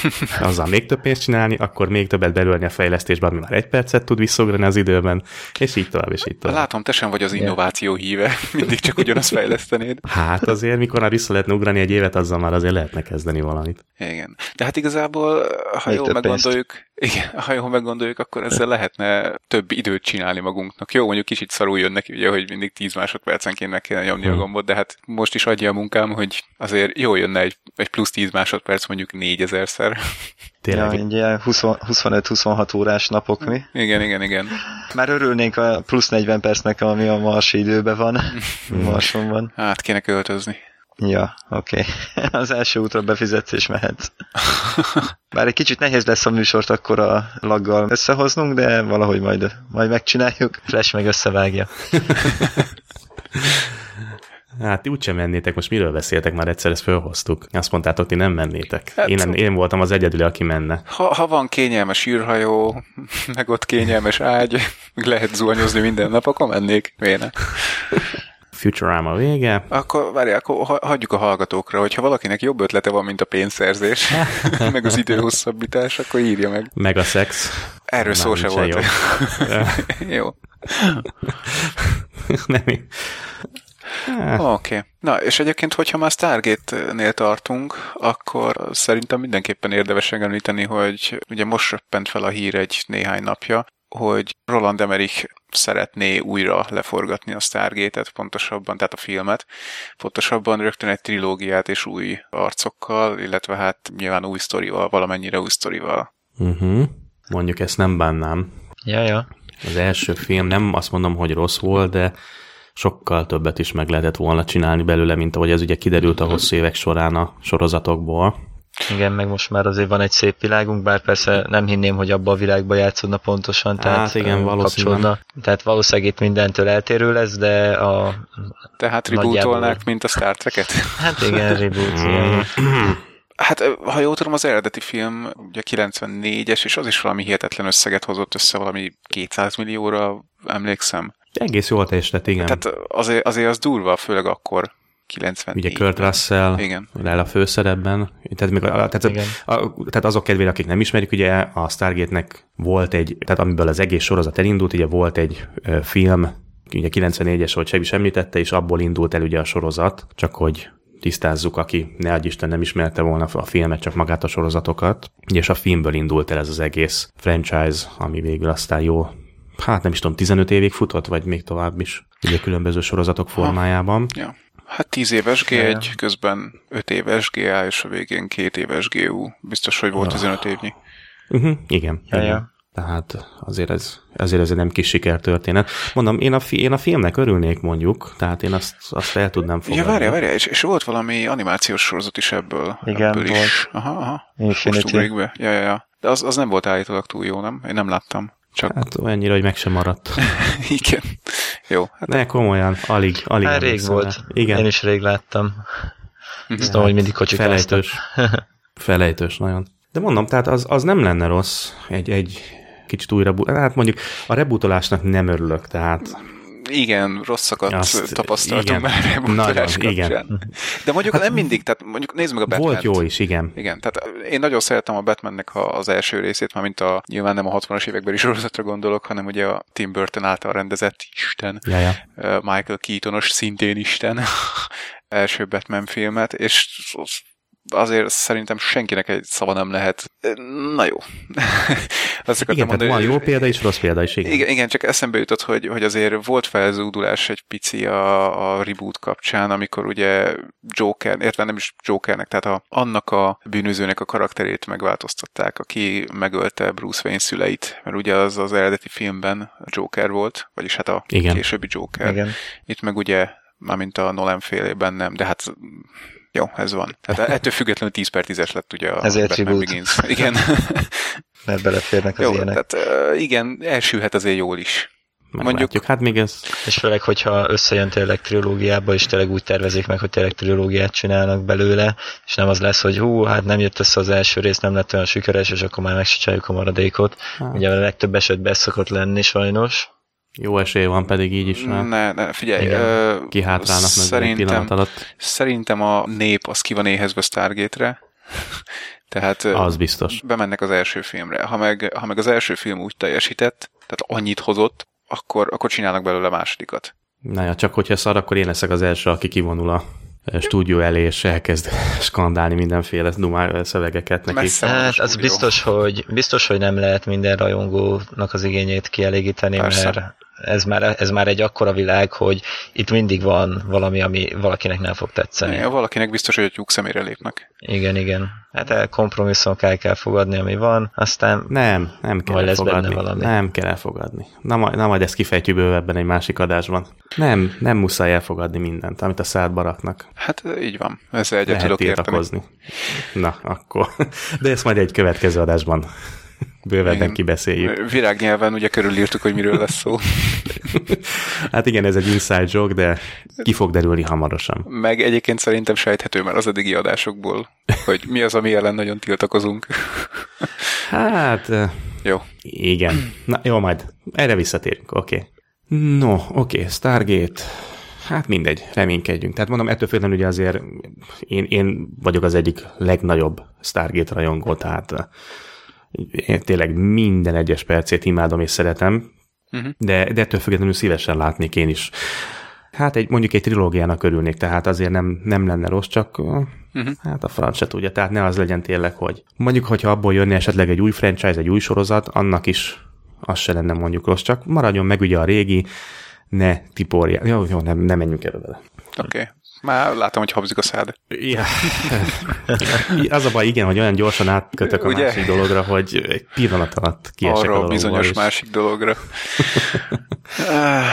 <laughs> azzal még több pénzt csinálni, akkor még többet belőlni a fejlesztésbe, ami már egy percet tud visszaugrani az időben, és így tovább, és így tovább. Látom, te sem vagy az innováció híve. <laughs> Mindig csak ugyanazt fejlesztenéd. Hát azért, mikor már vissza lehetne ugrani egy évet, azzal már azért lehetne kezdeni valamit. Igen. De hát igazából, ha Még jól meggondoljuk, igen, ha jól meggondoljuk, akkor ezzel lehetne több időt csinálni magunknak. Jó, mondjuk kicsit szarul jön neki, ugye, hogy mindig 10 másodpercenként meg kéne nyomni a Hmm. gombot, de hát most is adja a munkám, hogy azért jó jönne egy, egy plusz 10 másodperc mondjuk 4000-szer. Ja, Tényleg. ilyen 20 25-26 órás napok mi. Igen, igen, igen. Már örülnénk a plusz 40 percnek, ami a marsi időben van. Marson van. Hát kéne költözni. Ja, oké. Okay. <laughs> Az első útra befizetsz és mehetsz. <laughs> Bár egy kicsit nehéz lesz a műsort akkor a laggal összehoznunk, de valahogy majd, majd megcsináljuk. Flash meg összevágja. <laughs> Hát ti úgysem mennétek, most miről beszéltek, már egyszer ezt fölhoztuk. Azt mondtátok, ti nem mennétek. Hát- Én, én voltam az egyedüli, aki menne. Ha, ha van kényelmes űrhajó, meg ott kényelmes ágy, meg lehet zuhanyozni minden nap, akkor mennék. Miért ne? Futurama vége. Akkor várj, akkor ha- hagyjuk a hallgatókra, hogyha valakinek jobb ötlete van, mint a pénzszerzés, <laughs> meg az időhosszabbítás, akkor írja meg. Meg a szex. Erről szó se volt. jobb. <laughs> Jó. <laughs> Nem, Oké. Okay. Na, és egyébként, hogyha már Stargate-nél tartunk, akkor szerintem mindenképpen érdemes említeni, hogy ugye most röppent fel a hír egy néhány napja, hogy Roland Emmerich szeretné újra leforgatni a Stargate-et, pontosabban, tehát a filmet, pontosabban rögtön egy trilógiát és új arcokkal, illetve hát nyilván új sztorival, valamennyire új sztorival. uh-huh. Mondjuk ezt nem bánnám. Ja, ja. Az első film nem azt mondom, hogy rossz volt, de sokkal többet is meg lehetett volna csinálni belőle, mint ahogy ez ugye kiderült a hosszú évek során a sorozatokból. Igen, meg most már azért van egy szép világunk, bár persze nem hinném, hogy abba a világba játszódna pontosan, tehát Hát igen, kapcsolódna. Tehát valószínűleg itt mindentől eltérő lesz, de a... Tehát rebootolnák, mint a Star Trek-et? <laughs> Hát igen, reboot, igen. <clears throat> Hát, ha jól tudom, az eredeti film ugye 94-es, és az is valami hihetetlen összeget hozott össze, valami 200 millióra emlékszem. Egész jól teljesített, igen. Tehát azért, azért az durva, főleg akkor 94. Ugye Kurt Russell Igen. a főszerepben. Tehát, még a, tehát, Igen. a, tehát azok kedvére, akik nem ismerik, ugye a Stargate-nek volt egy, tehát amiből az egész sorozat elindult, ugye volt egy ö, film, ugye 94-es, hogy Sebi is említette, és abból indult el ugye a sorozat, csak hogy tisztázzuk, aki ne adj Isten nem ismerte volna a filmet, csak magát a sorozatokat. És a filmből indult el ez az egész franchise, ami végül aztán jó, hát nem is tudom, 15 évig futott, vagy még tovább is, ugye különböző sorozatok formájában. Ja. Hát 10 éves G1, közben 5 éves GA, és a végén 2 éves GU. Biztos, hogy volt 15 évnyi. Uh-huh, igen. Ja, igen. ja. Tehát azért ez, azért ez egy nem kis sikertörténet. Mondom, én a, fi, én a filmnek örülnék mondjuk, tehát én azt, azt el tudnám Ja, fogadni. várja, várja, és, és volt valami animációs sorozat is ebből. Igen, ebből is. volt. Aha, aha. Infinity. Most be. Ja, ja, ja. De az, az nem volt állítólag túl jó, nem? Én nem láttam. Csak, Hát olyannyira, hogy meg sem maradt. <laughs> igen. Jó, hát De komolyan, alig, alig Hát rég volt. Igen, Én is rég láttam. Azt tudom, hogy mindig kocsikáztam. felejtős. <laughs> Felejtős nagyon. De mondom, tehát az, az nem lenne rossz egy, egy kicsit újra, hát mondjuk a rebootolásnak nem örülök, tehát igen, rosszakat Azt- tapasztaltunk igen. már rebootolás Nagyon, igen. kapcsán. De mondjuk nem mindig, tehát mondjuk nézd meg a batman volt jó is, igen. Igen, tehát én nagyon szeretem a Batmannek az első részét, már mint a nyilván nem a 60-as évekbeli <laughs> sorozatra gondolok, hanem ugye a Tim Burton által rendezett Isten, Ja, ja. Michael Keatonos szintén Isten <laughs> első Batman filmet, és azért szerintem senkinek egy szava nem lehet. Na jó. <laughs> Azt Igen, tehát van jó példa is, rossz példa is, igen. igen, igen, csak eszembe jutott, hogy, hogy azért volt felzúdulás egy pici a, a reboot kapcsán, amikor ugye Joker, értve nem is Jokernek, tehát a, annak a bűnözőnek a karakterét megváltoztatták, aki megölte Bruce Wayne szüleit, mert ugye az az eredeti filmben Joker volt, vagyis hát a Igen. későbbi Joker. Igen. Itt meg ugye, mármint a Nolan félében nem, de hát jó, ez van. Tehát ettől függetlenül 10 per 10-es lett ugye a Ezért Batman reboot. Begins. Igen. <laughs> Mert beleférnek az jó, ilyenek. tehát igen, elsülhet azért jól is. Mondjuk, hát még ez És főleg, hogyha összejön tényleg trilógiába, és tényleg úgy tervezik meg, hogy tényleg trilógiát csinálnak belőle, és nem az lesz, hogy hú, hát nem jött össze az első rész, nem lett olyan sikeres, és akkor már megcsináljuk a maradékot. Hát. Ugye a legtöbb esetben ez szokott lenni sajnos. Jó esély van pedig így is rá. Ne, ne, figyelj, Igen. ö, Kihátrálnak meg egy pillanat szerintem, alatt. szerintem a nép az ki van éhezve Stargate-re, <laughs> tehát Az biztos. bemennek az első filmre. Ha meg, ha meg az első film úgy teljesített, tehát annyit hozott, akkor, akkor csinálnak belőle másodikat. Na ja, csak hogyha szar, akkor én leszek az első, aki kivonul a e, stúdió elé, és elkezd <laughs> skandálni mindenféle dumá szövegeket neki. Messze Hát az biztos hogy, biztos, hogy nem lehet minden rajongónak az igényét kielégíteni, Persze. mert ez már, ez már egy akkora világ, hogy itt mindig van valami, ami valakinek nem fog tetszeni. Ja, valakinek biztos, hogy a tyúk szemére lépnek. Igen, igen. Hát el kompromisszumok el kell fogadni, ami van, aztán Nem, nem kell Majd lesz benne elfogadni. valami. Nem kell elfogadni. Na, majd, na majd ezt kifejtjük bővebben egy másik adásban. Nem, nem muszáj elfogadni mindent, amit a szádba raknak. Hát így van. Ezzel egyet Lehet tudok érteni. tiltakozni. Na, akkor. De ezt majd egy következő adásban bővebben Igen. kibeszéljük. Virágnyelven ugye körülírtuk, hogy miről lesz szó. <laughs> Hát igen, ez egy inside joke, de ki fog derülni hamarosan. Meg egyébként szerintem sejthető már az eddigi adásokból, hogy mi az, ami ellen nagyon tiltakozunk. <laughs> Hát, Jó. igen. Na, jó, majd erre visszatérünk, oké. Okay. No, oké, okay, Stargate. Hát mindegy, reménykedjünk. Tehát mondom, ettől függetlenül ugye azért én, én vagyok az egyik legnagyobb Stargate rajongó, tehát eh, én tényleg minden egyes percét imádom és szeretem, uh-huh. de, de ettől függetlenül szívesen látnék én is. Hát egy, mondjuk egy trilógiának örülnék, tehát azért nem, nem lenne rossz, csak uh-huh. hát a franc se tudja, tehát ne az legyen tényleg, hogy mondjuk, hogyha abból jönne esetleg egy új franchise, egy új sorozat, annak is az se lenne mondjuk rossz, csak maradjon meg ugye a régi, ne tiporja. Jó, jó, nem, nem menjünk erre vele. Oké. Okay. Már látom, hogy habzik a szád. Ja. <laughs> Az a baj, igen, hogy olyan gyorsan átkötök a Ugye? másik dologra, hogy egy pillanat alatt kiesek Arra a bizonyos is. másik dologra. <laughs>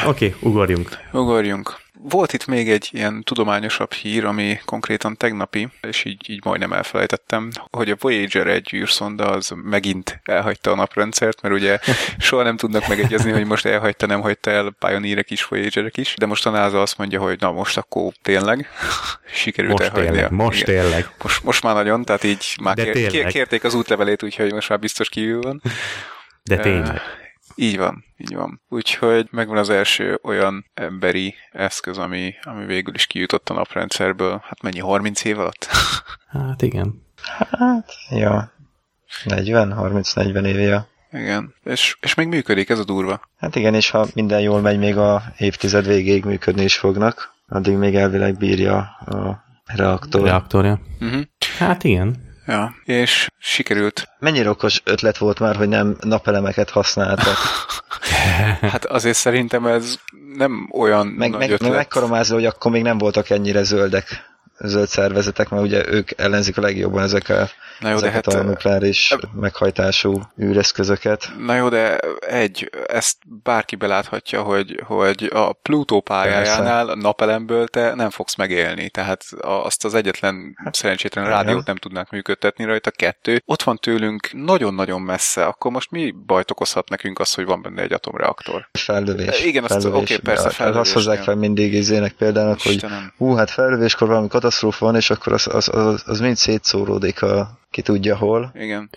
Oké, okay, ugorjunk. Ugorjunk. Volt itt még egy ilyen tudományosabb hír, ami konkrétan tegnapi, és így, így majdnem elfelejtettem, hogy a Voyager egy űrszonda az megint elhagyta a naprendszert, mert ugye <laughs> soha nem tudnak megegyezni, hogy most elhagyta, nem hagyta el Pioneerek is, Voyagerek is, de most a NASA azt mondja, hogy na most akkor tényleg <laughs> sikerült most elhagyni. Tényleg, most igen. tényleg. Most, most már nagyon, tehát így már kér, kérték az útlevelét, úgyhogy most már biztos kívül van. De tényleg. Így van, így van. Úgyhogy megvan az első olyan emberi eszköz, ami, ami végül is kijutott a naprendszerből. Hát mennyi, 30 év alatt? <laughs> Hát igen. Hát, jó. 40, 30-40 éve. Igen, és, és még működik, ez a durva. Hát igen, és ha minden jól megy, még a évtized végéig működni is fognak. Addig még elvileg bírja a reaktor. Reaktorja. Uh-huh. Hát igen. Ja, és sikerült. Mennyire okos ötlet volt már, hogy nem napelemeket használtak? <laughs> hát azért szerintem ez nem olyan meg, nagy meg, ötlet. Meg megkaromázza, hogy akkor még nem voltak ennyire zöldek zöld szervezetek, mert ugye ők ellenzik a legjobban ezek a, Na jó, ezeket de hát, a nukleáris e... meghajtású űreszközöket. Na jó, de egy, ezt bárki beláthatja, hogy, hogy a Plutó pályájánál a napelemből te nem fogsz megélni, tehát azt az egyetlen hát, szerencsétlen rádiót nem tudnák működtetni rajta, kettő. Ott van tőlünk nagyon-nagyon messze, akkor most mi bajt okozhat nekünk az, hogy van benne egy atomreaktor? Fellövés. Igen, azt oké, okay, persze, fellövés. Azt hozzák fel mindig izének példának, Istenem. hogy hú, hát fellövéskor valami katasztrófa van, és akkor az, az, az, az mind szétszóródik a ki tudja hol. Igen.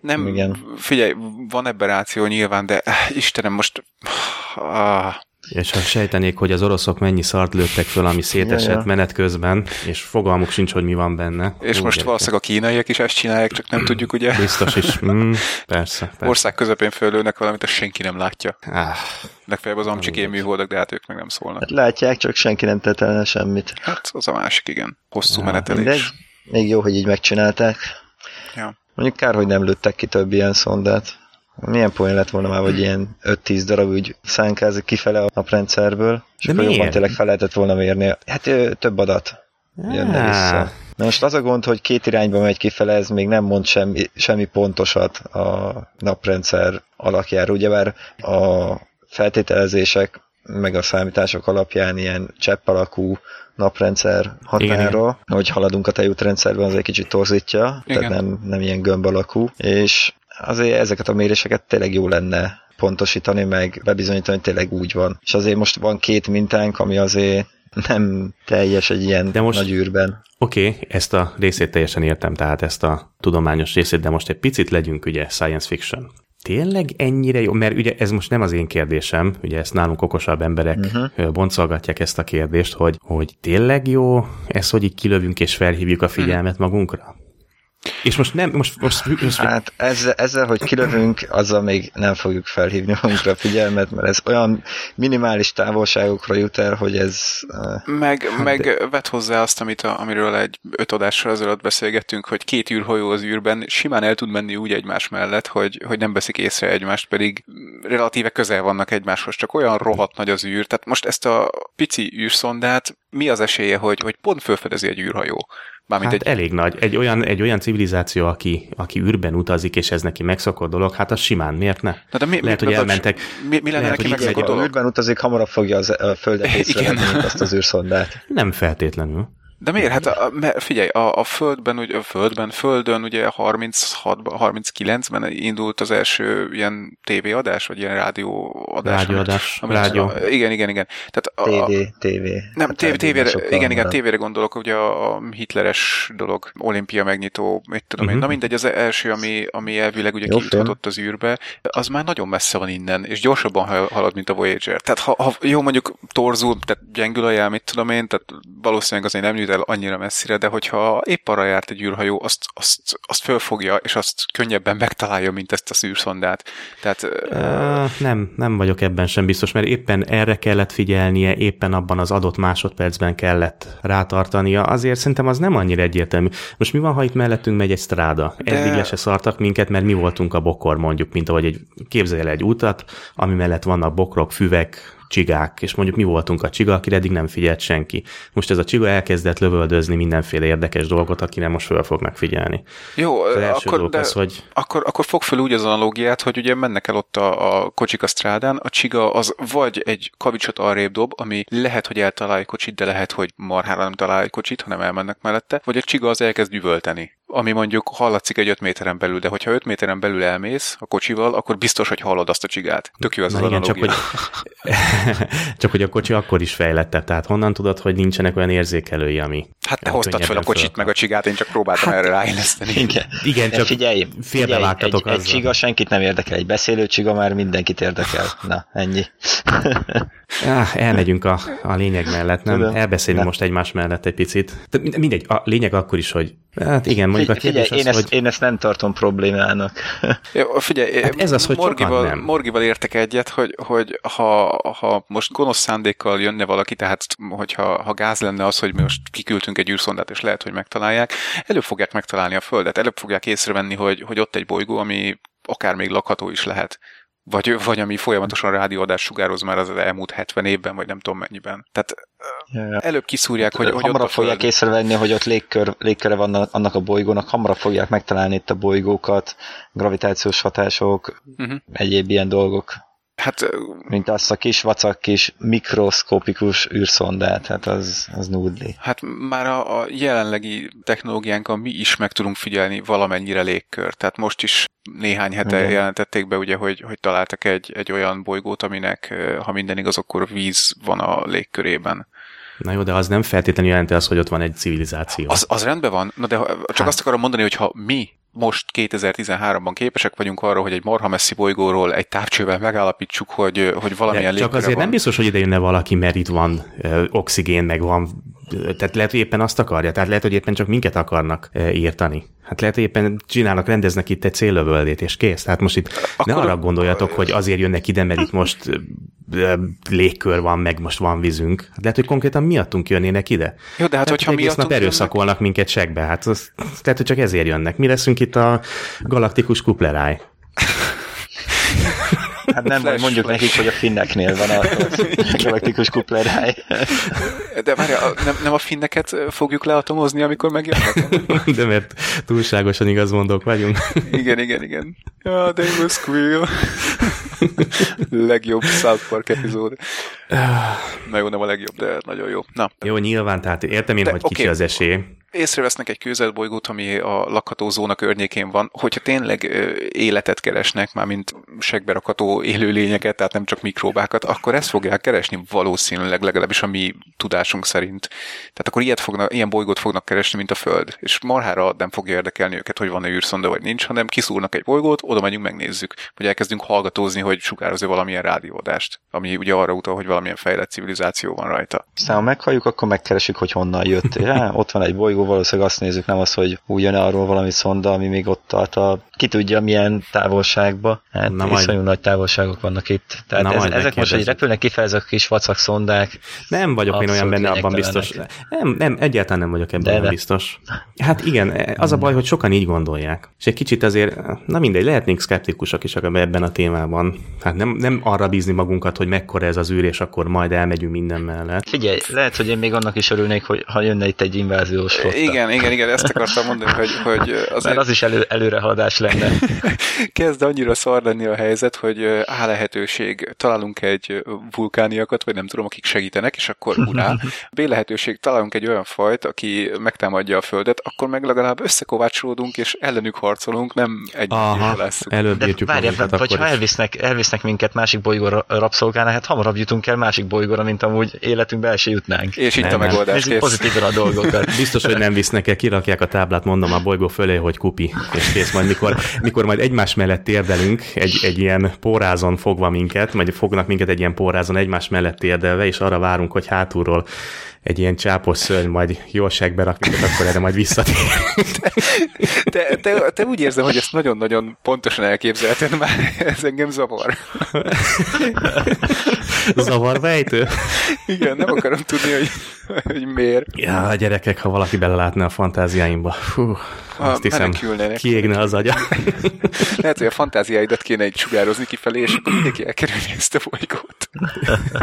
Nem, Igen. figyelj, van ebben ráció nyilván, de Istenem, most... Ah. És ha sejtenék, hogy az oroszok mennyi szart lőttek föl, ami szétesett ja, ja. menet közben, és fogalmuk sincs, hogy mi van benne. És Úgy most valószínűleg a kínaiak is ezt csinálják, csak nem tudjuk, ugye? Biztos is. <laughs> Mm, persze, persze. Ország közepén fölőnek valamit, azt senki nem látja. Ah. Legfeljebb az amcsiké műholdak, de hát ők meg nem szólnak. Hát látják, csak senki nem tett ellen semmit. Hát az a másik, igen. Hosszú ja, menetelés. Mindegy. Még jó, hogy így megcsinálták. Ja. Mondjuk kár, hogy nem lőttek ki több ilyen szondát. Milyen poén lett volna már, hogy ilyen 5-10 darab úgy szánkázik kifele a naprendszerből, és De akkor miért? jobban tényleg fel lehetett volna mérni. Hát több adat jönne vissza. Na most az a gond, hogy két irányba megy kifele, ez még nem mond semmi, semmi pontosat a naprendszer alakjára. Ugyebár a feltételezések meg a számítások alapján ilyen csepp alakú naprendszer határa, hogy haladunk a tejútrendszerben, az egy kicsit torzítja, Igen. tehát nem, nem ilyen gömb alakú, és azért ezeket a méréseket tényleg jó lenne pontosítani, meg bebizonyítani, hogy tényleg úgy van. És azért most van két mintánk, ami azért nem teljes egy ilyen de most, nagy űrben. Oké, okay, ezt a részét teljesen értem, tehát ezt a tudományos részét, de most egy picit legyünk ugye science fiction tényleg ennyire jó? Mert ugye ez most nem az én kérdésem, ugye ezt nálunk okosabb emberek uh-huh. boncolgatják ezt a kérdést, hogy, hogy tényleg jó ez, hogy így kilövünk és felhívjuk a figyelmet magunkra? És most nem, most... most, most hát ezzel, ezzel, hogy kilövünk, azzal még nem fogjuk felhívni magunkra a figyelmet, mert ez olyan minimális távolságokra jut el, hogy ez... Meg, hát meg de... vett hozzá azt, amit a, amiről egy öt adással ezelőtt beszélgettünk, hogy két űrhajó az űrben simán el tud menni úgy egymás mellett, hogy, hogy nem veszik észre egymást, pedig relatíve közel vannak egymáshoz, csak olyan rohadt nagy az űr. Tehát most ezt a pici űrszondát mi az esélye, hogy, hogy pont felfedezi egy űrhajó? Mármint hát egy... elég nagy. Egy olyan, egy olyan civilizáció, aki, aki űrben utazik, és ez neki megszokott dolog, hát az simán, miért ne? Na de mi, lehet, mi, hogy elmentek. Mi, mi lenne neki megszokott dolog? űrben utazik, hamarabb fogja az, a földet <laughs> észrevenni, mint azt az űrszondát. Nem feltétlenül. De miért? Hát a, mert figyelj, a, a földben, ugye, a földben, földön ugye 36 39-ben indult az első ilyen tévéadás, vagy ilyen rádióadás. Rádióadás. Amit, Rádió. Igen, igen, igen. Tehát a, TV, TV. nem, Hát tév, eddig tévére, igen, igen, tévére gondolok, ugye a, a hitleres dolog, olimpia megnyitó, mit tudom én. Mhm. Na mindegy, az első, ami, ami elvileg ugye Jó kijuthatott az űrbe, az már nagyon messze van innen, és gyorsabban ha- halad, mint a Voyager. Tehát ha, ha jó, mondjuk torzul, tehát gyengül a jel, mit tudom én, tehát valószínűleg azért nem jut el annyira messzire, de hogyha épp arra járt egy űrhajó, azt, azt, azt fölfogja, és azt könnyebben megtalálja, mint ezt a szűrszondát. Tehát Uh, nem, nem vagyok ebben sem biztos, mert éppen erre kellett figyelnie, éppen abban az adott másodpercben kellett rátartania. Azért szerintem az nem annyira egyértelmű. Most mi van, ha itt mellettünk megy egy stráda? De- Eddig le se szartak minket, mert mi voltunk a bokor, mondjuk, mint ahogy egy, képzelj el egy utat, ami mellett vannak bokrok, füvek, csigák, és mondjuk mi voltunk a csiga, akire eddig nem figyelt senki. Most ez a csiga elkezdett lövöldözni mindenféle érdekes dolgot, akire most föl fognak figyelni. Jó, Az első akkor, dolog de, az, hogy- akkor, akkor fog fel úgy az analógiát, hogy ugye mennek el ott a, a kocsik a strádán, a csiga az vagy egy kavicsot arrébb dob, ami lehet, hogy eltalál egy kocsit, de lehet, hogy marhára nem talál egy kocsit, hanem elmennek mellette, vagy a csiga az elkezd üvölteni ami mondjuk hallatszik egy 5 méteren belül, de hogyha 5 méteren belül elmész a kocsival, akkor biztos, hogy hallod azt a csigát. Tök jó ez Na az igen, csak hogy, <laughs> csak hogy a kocsi akkor is fejlettebb, tehát honnan tudod, hogy nincsenek olyan érzékelői, ami... Hát te hoztad fel a kocsit, fölkap. meg a csigát, én csak próbáltam erre ráilleszteni. Igen. Igen, csak figyelj, figyelj egy, egy azzal. csiga senkit nem érdekel, egy beszélő csiga már mindenkit érdekel. Na, ennyi. <laughs> Ah, elmegyünk a, a lényeg mellett, nem? Tudom. Elbeszélünk most egymás mellett egy picit. De mind- mindegy, a lényeg akkor is, hogy hát igen, mondjuk a Figyelj, kérdés én, az, ezt, hogy én ezt nem tartom problémának. <laughs> Jó, figyelj, Hát ez az, hogy Morgival, nem. Morgival értek egyet, hogy, hogy ha, ha most gonosz szándékkal jönne valaki, tehát hogyha ha gáz lenne az, hogy mi most kiküldtünk egy űrszondát, és lehet, hogy megtalálják, előbb fogják megtalálni a Földet, előbb fogják észrevenni, hogy, hogy ott egy bolygó, ami akár még lakható is lehet. Vagy, vagy ami folyamatosan rádióadást sugároz már az elmúlt 70 évben, vagy nem tudom mennyiben. Tehát előbb kiszúrják, hogy, hogy ott hamarabb a fogják Föld. észrevenni, hogy ott légkör, légköre van annak a bolygónak, hamarabb fogják megtalálni itt a bolygókat, gravitációs hatások, Uh-huh. egyéb ilyen dolgok, Hát mint azt a kis vacak kis mikroszkopikus űrszondát, hát az, az nudli. Hát már a, a jelenlegi technológiánkkal mi is meg tudunk figyelni valamennyire légkör. Tehát most is néhány hete Igen. jelentették be, ugye, hogy, hogy találtak egy, egy olyan bolygót, aminek, ha minden igaz, akkor víz van a légkörében. na jó, de az nem feltétlenül jelenti azt, hogy ott van egy civilizáció. Az, az rendben van, na de ha- csak Hát. azt akarom mondani, hogy ha mi most 2013-ban képesek vagyunk arra, hogy egy marha messzi bolygóról egy távcsővel megállapítsuk, hogy, hogy valamilyen De csak azért van. nem biztos, hogy ide jönne valaki, mert itt van ö, oxigén, meg van, tehát lehet, hogy éppen azt akarja, tehát lehet, hogy éppen csak minket akarnak ö, írtani. Hát lehet, hogy éppen csinálnak, rendeznek itt egy céllövöldét, és kész. Tehát most itt Akkor... ne arra gondoljatok, hogy azért jönnek ide, mert itt most ö, ö, légkör van, meg most van vízünk. Hát lehet, hogy konkrétan miattunk jönnének ide. Jó, de hát Lehet, hogyha hogy egész nap erőszakolnak minket segbe. Hát az, lehet, hogy csak ezért jönnek. Mi leszünk itt a galaktikus kupleráj. Hát nem, Flash, mondjuk flash. nekik, hogy a finneknél van a a galaktikus kupleráj. De várja, nem, nem a finneket fogjuk leatomozni, amikor megjönnek? De mert túlságosan igazmondók vagyunk. Igen, igen, igen. Ja, they will squeal. <laughs> legjobb South Park epizód. <sighs> Jó, nem a legjobb, de nagyon jó. Na, Jó, nyilván, tehát értem én, De hogy kicsi oké. az esély. észrevesznek egy kőzetbolygót, ami a lakható zóna környékén van, hogyha tényleg életet keresnek, már mint segberakható élőlényeket, tehát nem csak mikróbákat, akkor ezt fogják keresni valószínűleg, legalábbis a mi tudásunk szerint. Tehát akkor ilyet fognak, ilyen bolygót fognak keresni, mint a Föld. És marhára nem fogja érdekelni őket, hogy van-e űrszonda vagy nincs, hanem kiszúrnak egy bolygót, oda megyünk, megnézzük. Vagy elkezdünk hallgatózni, hogy sugároz-e valamilyen rádióadást, ami ugye arra utal, hogy valamilyen fejlett civilizáció van rajta. Aztán ha meghalljuk, akkor megkeresünk, hogy honnan jött. <laughs> Ja, ott van egy bolygó, valószínűleg azt nézzük, nem az, hogy úgy jön arról valami szonda, ami még ott tart a ki tudja milyen távolságba. Hát Na majd- iszonyú nagy távolságok vannak itt. Tehát Na ez, majd ezek most, hogy repülnek kifelé ezek a kis vacak szondák, Nem vagyok én olyan benne abban biztos. Nem, nem, egyáltalán nem vagyok ebben De biztos. Hát igen, az a baj, hogy sokan így gondolják. És egy kicsit azért, na mindegy, lehetnénk szkeptikusak is ebben a témában. Hát nem, nem arra bízni magunkat, hogy mekkora ez az űr, és akkor majd elmegyünk minden mellett. Figyelj, lehet, hogy én még annak is örülnék, hogy ha jönne itt egy inváziós flotta. Igen, igen, igen, ezt akartam mondani, hogy, hogy azért... Mert az is elő, előrehaladás lenne. <laughs> Kezd annyira szar lenni a helyzet, hogy áll lehetőség, találunk egy vulkániakat, vagy nem tudom, akik segítenek, és akkor urá. <laughs> B lehetőség, találunk egy olyan fajt, aki megtámadja a Földet, akkor meg legalább összekovácsolódunk, és ellenük harcolunk, nem egy lesz. Előbb De várjál, vagy ha elvisznek, elvisznek minket másik bolygóra rabszolgálni, hát hamarabb jutunk el másik bolygóra, mint amúgy életünkbe el se jutnánk. És itt a megoldás. Nézzük pozitívra a dolgokat. <laughs> Biztos, hogy nem visznek el, kirakják a táblát, mondom a bolygó fölé, hogy kupi, és kész. Majd mikor, mikor majd egymás mellett térdelünk, egy, egy ilyen pórázon fogva minket, vagy fognak minket egy ilyen pórázon egymás mellett térdelve, és arra várunk, hogy hátulról egy ilyen csápos szörny majd jól segbe rak minket, akkor erre majd visszatér. <laughs> Te, te, te, úgy érzem, hogy ezt nagyon-nagyon pontosan elképzelted már, ez engem zavar. <laughs> Zavarvejtő? Igen, nem akarom tudni, hogy, hogy miért. Ja, a gyerekek, ha valaki belelátna a fantáziáimba, fú, azt hiszem, kiégne az agya. <laughs> Lehet, hogy a fantáziáidat kéne egy sugározni kifelé, és akkor mindenki elkerülni ezt a bolygót.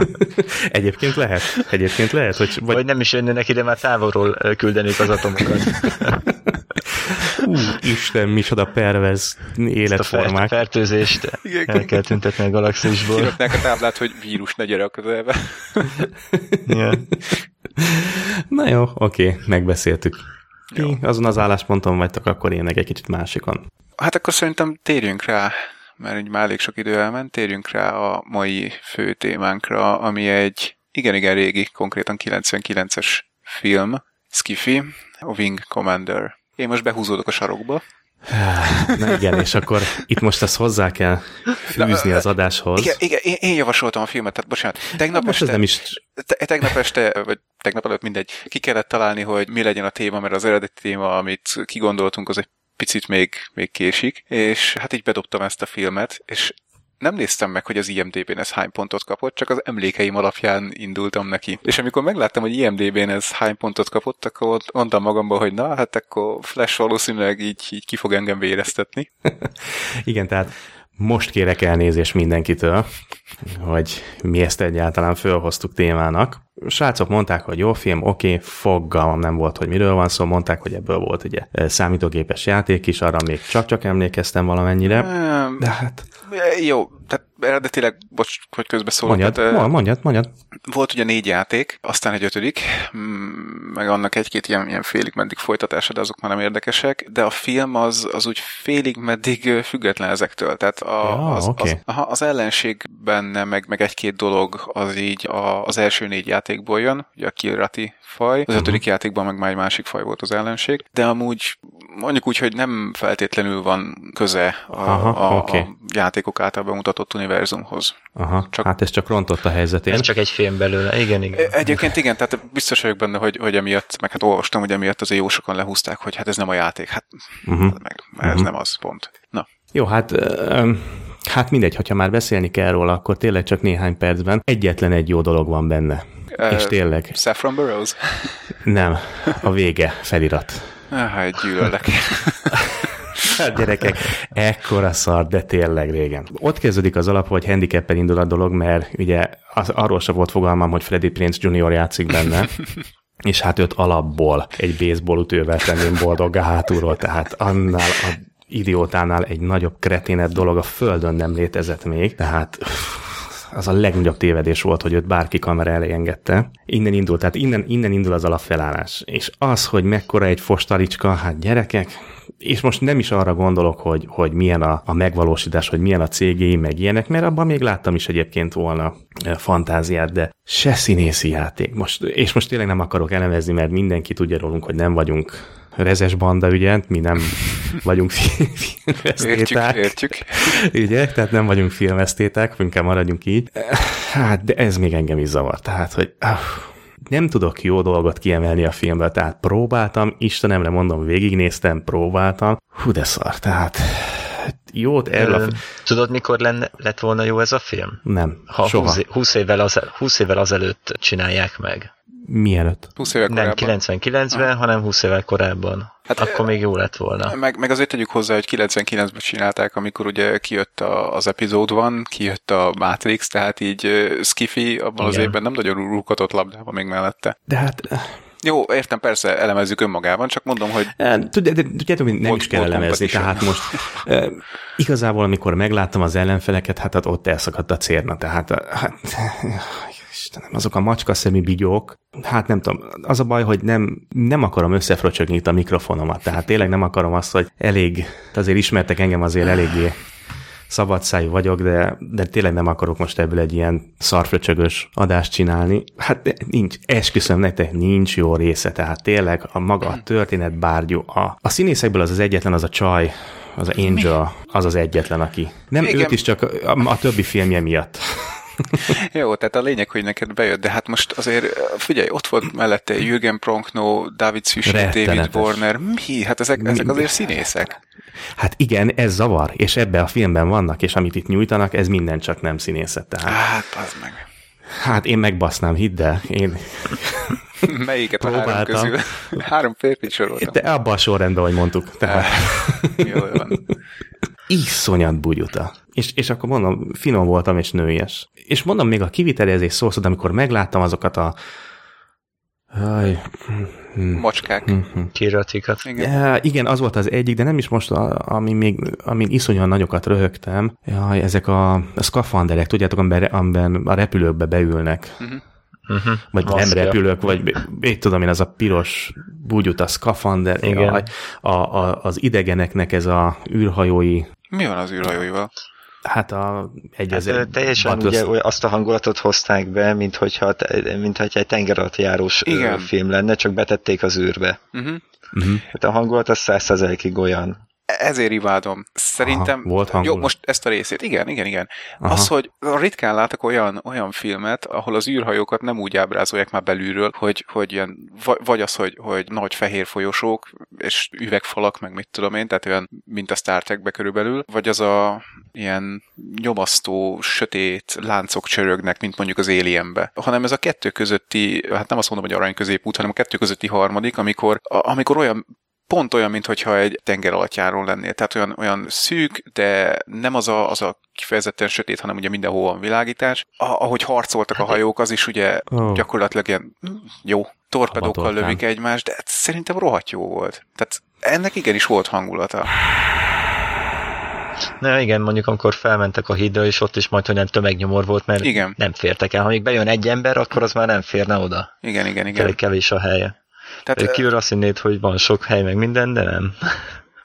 <laughs> Egyébként lehet. Egyébként lehet, hogy... Vagy, vagy nem is jönnének ide, már távolról küldenék az atomokat. Ú, Isten, micsoda pervez életformák. Ezt a fertőzést el kell tüntetni a galaxisból. Kiraknák a táblát, hogy vírus ne gyere a közelbe. yeah. Na jó, oké, megbeszéltük. Jó. azon az állásponton vagytok, akkor én meg egy kicsit másikon. Hát akkor szerintem térjünk rá, mert így már elég sok idő elment, térjünk rá a mai fő témánkra, ami egy igen-igen régi, konkrétan 99-es film, Skiffy, a Wing Commander. Én most behúzódok a sarokba. Na igen, és akkor itt most ezt hozzá kell fűzni az adáshoz. Igen, igen én, én javasoltam a filmet, tehát bocsánat. Tegnap most este, nem is... te, tegnap este, vagy tegnap előtt mindegy, ki kellett találni, hogy mi legyen a téma, mert az eredeti téma, amit kigondoltunk, az egy picit még, még késik, és hát így bedobtam ezt a filmet, és nem néztem meg, hogy az IMDB-n ez hány pontot kapott, csak az emlékeim alapján indultam neki. És amikor megláttam, hogy IMDB-n ez hány pontot kapott, akkor mondtam magamban, hogy na, hát akkor Flash valószínűleg így, így ki fog engem véreztetni. <laughs> Igen, tehát most kérek elnézést mindenkitől, hogy mi ezt egyáltalán fölhoztuk témának. Srácok mondták, hogy jó film, oké, okay, fogalmam nem volt, hogy miről van szó, mondták, hogy ebből volt ugye számítógépes játék is, arra még csak-csak emlékeztem valamennyire, de hát... Jó, tehát eredetileg, bocs, hogy közbeszólok. Mondjad, tehát, mondjad, mondjad. Volt ugye négy játék, aztán egy ötödik, mm, meg annak egy-két ilyen, ilyen félig meddig folytatása, de azok már nem érdekesek, de a film az, az úgy félig meddig független ezektől. Tehát a, ja, az, okay. az, az, ellenség benne, meg, meg egy-két dolog az így a, az első négy játékból jön, ugye a Kirati faj, az uh-huh. ötödik játékban meg már egy másik faj volt az ellenség, de amúgy mondjuk úgy, hogy nem feltétlenül van köze a, Aha, a, okay. a játékok által bemutatott univerzumhoz. Aha, csak, hát ez csak rontott a helyzetén. Ez csak egy film belőle, igen, igen. E, egyébként igen, tehát biztos vagyok benne, hogy, hogy emiatt, meg hát olvastam, hogy emiatt azért jó sokan lehúzták, hogy hát ez nem a játék, hát uh-huh. meg, ez uh-huh. nem az, pont. Na. Jó, hát um, Hát mindegy, ha már beszélni kell róla, akkor tényleg csak néhány percben egyetlen egy jó dolog van benne. Uh, és tényleg. Saffron Burrows? Nem, a vége felirat. Hát gyűlölek. <laughs> Hát gyerekek, ekkora szar, de tényleg régen. Ott kezdődik az alap, hogy handicappen indul a dolog, mert ugye az, arról sem volt fogalmam, hogy Freddy Prince Jr. játszik benne, <laughs> és hát őt alapból egy baseball ütővel tenném boldog hátulról, tehát annál a idiótánál egy nagyobb kreténet dolog a földön nem létezett még, tehát az a legnagyobb tévedés volt, hogy őt bárki kamera elé engedte. Innen indul, tehát innen, innen indul az alapfelállás. És az, hogy mekkora egy fostalicska, hát gyerekek, és most nem is arra gondolok, hogy, hogy milyen a, a megvalósítás, hogy milyen a cégé, meg ilyenek, mert abban még láttam is egyébként volna fantáziát, de se színészi játék. Most, és most tényleg nem akarok elemezni, mert mindenki tudja rólunk, hogy nem vagyunk rezes banda, ugye, mi nem vagyunk filmesztéták. Értjük, értjük. Ugye, tehát nem vagyunk filmesztéták, inkább maradjunk így. Hát, de ez még engem is zavar. Tehát, hogy uh, nem tudok jó dolgot kiemelni a filmből, tehát próbáltam, Istenemre mondom, végignéztem, próbáltam, hú de szar, tehát jót erről a... Tudod, mikor lenne, lett volna jó ez a film? Nem, ha soha. 20, 20, évvel az, 20 évvel azelőtt csinálják meg. Mielőtt? 20 évek Nem korábban. 99-ben, hanem 20 évvel korábban. Hát, Akkor még jó lett volna. Meg, meg azért tegyük hozzá, hogy 99-ben csinálták, amikor ugye kijött a, az epizód van, kijött a Matrix, tehát így uh, Skiffy abban az Igen. évben nem nagyon rúghatott labdába még mellette. De hát Jó, értem, persze elemezzük önmagában, csak mondom, hogy Tudjátok, hogy nem is kell elemezni, tehát most igazából, amikor megláttam az ellenfeleket, hát, ott elszakadt a cérna, tehát eh, hát, Istenem, azok a macska szemű bigyók, hát nem tudom, az a baj, hogy nem, nem akarom összefröcsögni itt a mikrofonomat, tehát tényleg nem akarom azt, hogy elég, azért ismertek engem azért eléggé szabadszájú vagyok, de, de tényleg nem akarok most ebből egy ilyen szarfröcsögös adást csinálni. Hát nincs, esküszöm nektek, nincs jó része, tehát tényleg a maga a történet bárgyú. A, a színészekből az az egyetlen, az a csaj, az a Angel, az az egyetlen, aki. Nem Igen. őt is, csak a, a többi filmje miatt. <laughs> Jó, tehát a lényeg, hogy neked bejött, de hát most azért figyelj, ott volt mellette Jürgen Pronkno, David Suchet, David. Warner, mi? Hát ezek, ezek azért színészek. Hát igen, ez zavar, és ebbe a filmben vannak, és amit itt nyújtanak, ez minden csak nem színészet. Tehát, Hát, az meg. hát én megbasznám, hidd el. Én, <laughs> Melyiket a három Próbáltam. közül? Három férfit soroltam. de abban a sorrendben, ahogy mondtuk. Tehát, <laughs> Jó van. Iszonyat bugyuta. És, és akkor mondom, finom voltam és nőies. És mondom, még a kivitelezés szó, szóval amikor megláttam azokat a Aj, Macskák. Kiratikat. Igen. Ja, igen, az volt az egyik, de nem is most, ami még, amin iszonyúan nagyokat röhögtem. Jaj, ezek a, a szkafanderek, tudjátok, amiben, amiben a repülőkbe beülnek. Uh-huh. Vagy nem Maszkja. repülők, vagy én tudom én, az a piros búgyut, a szkafander, Igen. a, a, az idegeneknek ez a űrhajói, Mi van az űrhajóival? hát a egy Hát, ö, teljesen Batos- ugye azt a hangulatot hozták be, mint hogyha, mint hogyha egy tengeralattjárós Igen. film lenne, csak betették az űrbe. Uh-huh. Hát a hangulat az százszerzelékig olyan. Ezért imádom. Szerintem... Aha, volt hangulat. Jó, most ezt a részét. Igen, igen, igen. Aha. Az, hogy ritkán látok olyan, olyan filmet, ahol az űrhajókat nem úgy ábrázolják már belülről, hogy, hogy ilyen, vagy, az, hogy, hogy nagy fehér folyosók, és üvegfalak, meg mit tudom én, tehát olyan, mint a Star Trekbe körülbelül, vagy az a ilyen nyomasztó, sötét láncok csörögnek, mint mondjuk az Alienbe, hanem ez a kettő közötti, hát nem azt mondom, hogy arany középút, hanem a kettő közötti harmadik, amikor, amikor olyan pont olyan, mintha egy tenger alattjáról lennél. Tehát olyan, olyan szűk, de nem az a, az a kifejezetten sötét, hanem ugye mindenhol van világítás. A, ahogy harcoltak a hajók, az is ugye oh. gyakorlatilag ilyen jó, torpedókkal lövik egymást, de hát szerintem rohadt jó volt. Tehát ennek igenis volt hangulata. Na igen, mondjuk amikor felmentek a hídra, és ott is majd, hogy nem tömegnyomor volt, mert Igen. nem fértek el. Ha még bejön egy ember, akkor az már nem férne oda. Igen, igen, Elég igen. kevés a helye. Tehát, Kívül azt hinnéd, hogy van sok hely, meg minden, de nem. <laughs>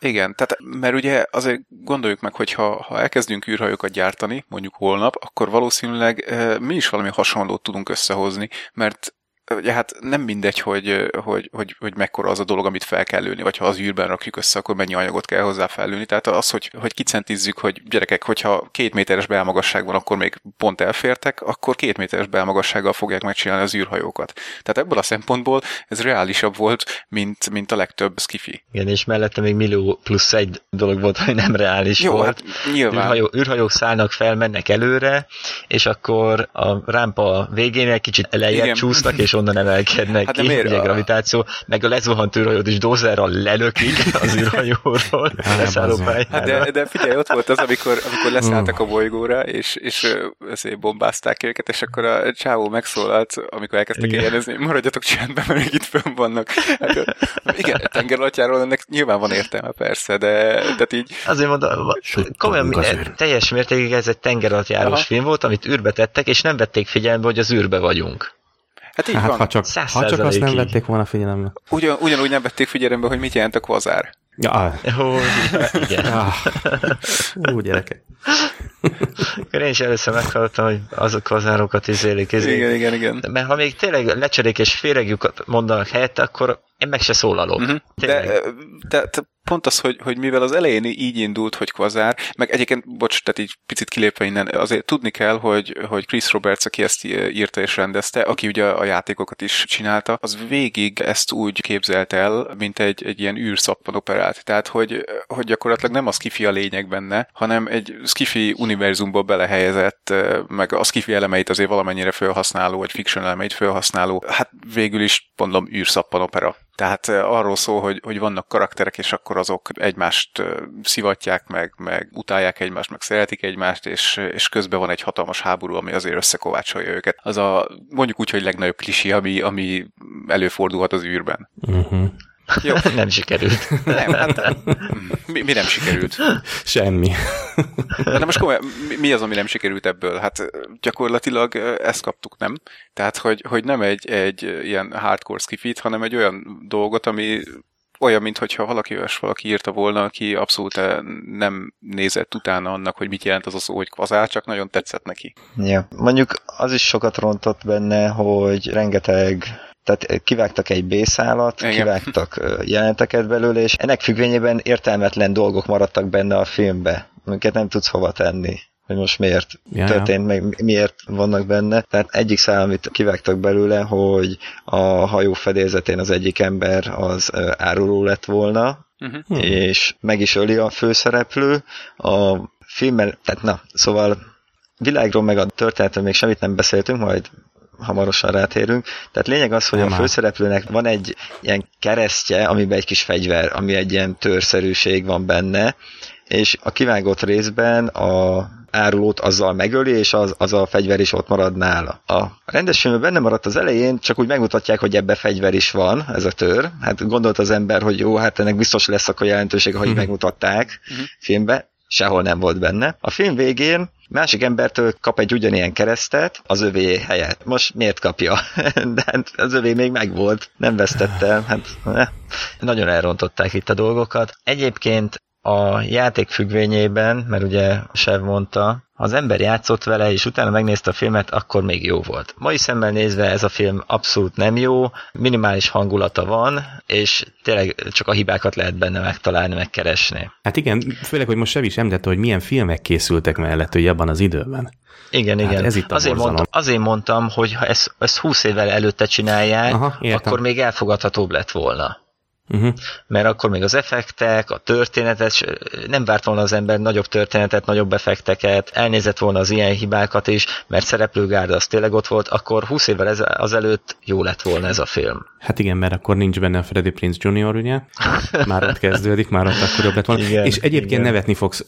Igen, tehát mert ugye azért gondoljuk meg, hogy ha, ha elkezdünk űrhajókat gyártani, mondjuk holnap, akkor valószínűleg eh, mi is valami hasonlót tudunk összehozni, mert ugye hát nem mindegy, hogy, hogy, hogy, hogy mekkora az a dolog, amit fel kell lőni, vagy ha az űrben rakjuk össze, akkor mennyi anyagot kell hozzá fellőni. Tehát az, hogy, hogy kicentizzük, hogy gyerekek, hogyha két méteres belmagasság van, akkor még pont elfértek, akkor két méteres belmagassággal fogják megcsinálni az űrhajókat. Tehát ebből a szempontból ez reálisabb volt, mint, mint a legtöbb skifi. Igen, és mellette még millió plusz egy dolog volt, hogy nem reális Jó, volt. hát nyilván. Űrhajó, űrhajók szállnak fel, mennek előre, és akkor a rámpa végén egy kicsit lejjebb Igen. csúsznak, és onnan emelkednek Hát ki, miért? ugye A- gravitáció, meg a lezuhant űrhajót is dózerral lelökik <laughs> az űrhajóról, leszálló. Hát de, de figyelj, ott volt az, amikor, amikor leszálltak a bolygóra, és, és ö, ezért bombázták őket, és akkor a csávó megszólalt, amikor elkezdtek Igen. jelezni, maradjatok csendben, mert még itt fönn vannak. Hát, igen, tengeralattjáról ennek nyilván van értelme persze, de tehát így, Azért mondom, komolyan az e- űr. teljes mértékig ez egy tengeralattjárós film volt, amit űrbe tettek, és nem vették figyelembe, hogy az űrbe vagyunk. Hát így Hát, van. ha csak, ha csak azt nem százalékig. vették volna figyelembe. Ugyan, ugyanúgy nem vették figyelembe, hogy mit jelent a kvazár. Ja, ah, Ó, igen. ah. Ú, gyerekek. Én is először meghallottam, hogy azok az árokat izélik, izélik. Igen, igen, igen. Mert ha még tényleg lecserék és féregjukat mondanak helyette, akkor Én meg se szólalok. Uh-huh. De, de, de pont az, hogy, hogy mivel az elején így indult, hogy Kvazár, meg egyébként, bocs, tehát így picit kilépve innen, azért tudni kell, hogy, hogy Chris Roberts, aki ezt írta és rendezte, aki ugye a játékokat is csinálta, az végig ezt úgy képzelt el, mint egy, egy ilyen űrszappan operált. Tehát, hogy, hogy gyakorlatilag nem a skifi a lényeg benne, hanem egy skifi univerzumba belehelyezett, meg a skifi elemeit azért valamennyire felhasználó, vagy fiction elemeit felhasználó, hát végül is mondom űrszappan opera. Tehát arról szól, hogy, hogy vannak karakterek, és akkor azok egymást szivatják, meg, meg utálják egymást, meg szeretik egymást, és, és közben van egy hatalmas háború, ami azért összekovácsolja őket. Az a mondjuk úgy, hogy legnagyobb klisi, ami, ami előfordulhat az űrben. Uh-huh. Jó. <laughs> nem sikerült. Nem, hát mi, mi nem sikerült? Semmi. De most komolyan, mi az, ami nem sikerült ebből? Hát gyakorlatilag ezt kaptuk, nem? Tehát, hogy, hogy nem egy, egy ilyen hardcore skifit, hanem egy olyan dolgot, ami olyan, mintha valaki olyas valaki írta volna, aki abszolút nem nézett utána annak, hogy mit jelent az a szó, hogy kvazár, csak nagyon tetszett neki. Ja. Mondjuk az is sokat rontott benne, hogy rengeteg tehát kivágtak egy B-szálat, Igen. kivágtak jelenteket belőle, és ennek függvényében értelmetlen dolgok maradtak benne a filmbe, amiket nem tudsz hova tenni hogy most miért ja, történt, meg miért vannak benne. Tehát egyik szál, amit kivágtak belőle, hogy a hajó fedélzetén az egyik ember az áruló lett volna, uh-huh. és meg is öli a főszereplő. A filmmel, tehát na, szóval világról meg a történetről még semmit nem beszéltünk, majd hamarosan rátérünk. Tehát lényeg az, hogy Nem a főszereplőnek van egy ilyen keresztje, amiben egy kis fegyver, ami egy ilyen törszerűség van benne, és a kivágott részben a árulót azzal megöli, és az, az a fegyver is ott marad nála. A rendes filmben benne maradt az elején, csak úgy megmutatják, hogy ebbe fegyver is van, ez a tör. Hát gondolt az ember, hogy jó, hát ennek biztos lesz akkor jelentősége, hogy uh-huh. megmutatták uh-huh. filmbe sehol nem volt benne. A film végén másik embertől kap egy ugyanilyen keresztet az övé helyett. Most miért kapja? <laughs> De hát az övé még megvolt, nem vesztette. Hát, ne. Nagyon elrontották itt a dolgokat. Egyébként a játék függvényében, mert ugye Sev mondta, ha az ember játszott vele, és utána megnézte a filmet, akkor még jó volt. Mai szemmel nézve ez a film abszolút nem jó, minimális hangulata van, és tényleg csak a hibákat lehet benne megtalálni, megkeresni. Hát igen, főleg, hogy most Sev is említette, hogy milyen filmek készültek mellett, hogy abban az időben. Igen, hát igen. Ez itt azért, mondtam, azért mondtam, hogy ha ezt, ezt 20 évvel előtte csinálják, Aha, akkor még elfogadhatóbb lett volna. Uh-huh. Mert akkor még az effektek, a történetet, nem várt volna az ember nagyobb történetet, nagyobb effekteket, elnézett volna az ilyen hibákat is, mert szereplőgárda az tényleg ott volt, akkor 20 évvel ez, azelőtt jó lett volna ez a film. Hát igen, mert akkor nincs benne a Freddy Prince Jr., ugye? Már ott kezdődik, már ott akkor jobb lett volna. Igen, És egyébként igen. nevetni fogsz,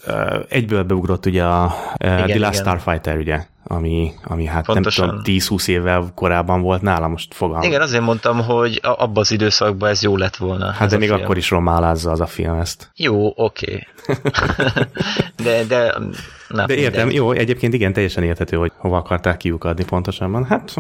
egyből beugrott ugye a igen, The Last igen. Starfighter, ugye? Ami, ami hát Pontosan. nem tudom, 10-20 évvel korábban volt nála, most fogalmam. Igen, azért mondtam, hogy abban az időszakban ez jó lett volna. Hát de még film. akkor is romálázza az a film ezt. Jó, oké. Okay. <laughs> de, de, na, de értem, minden. jó, egyébként igen, teljesen érthető, hogy hova akarták kiukadni pontosabban. Hát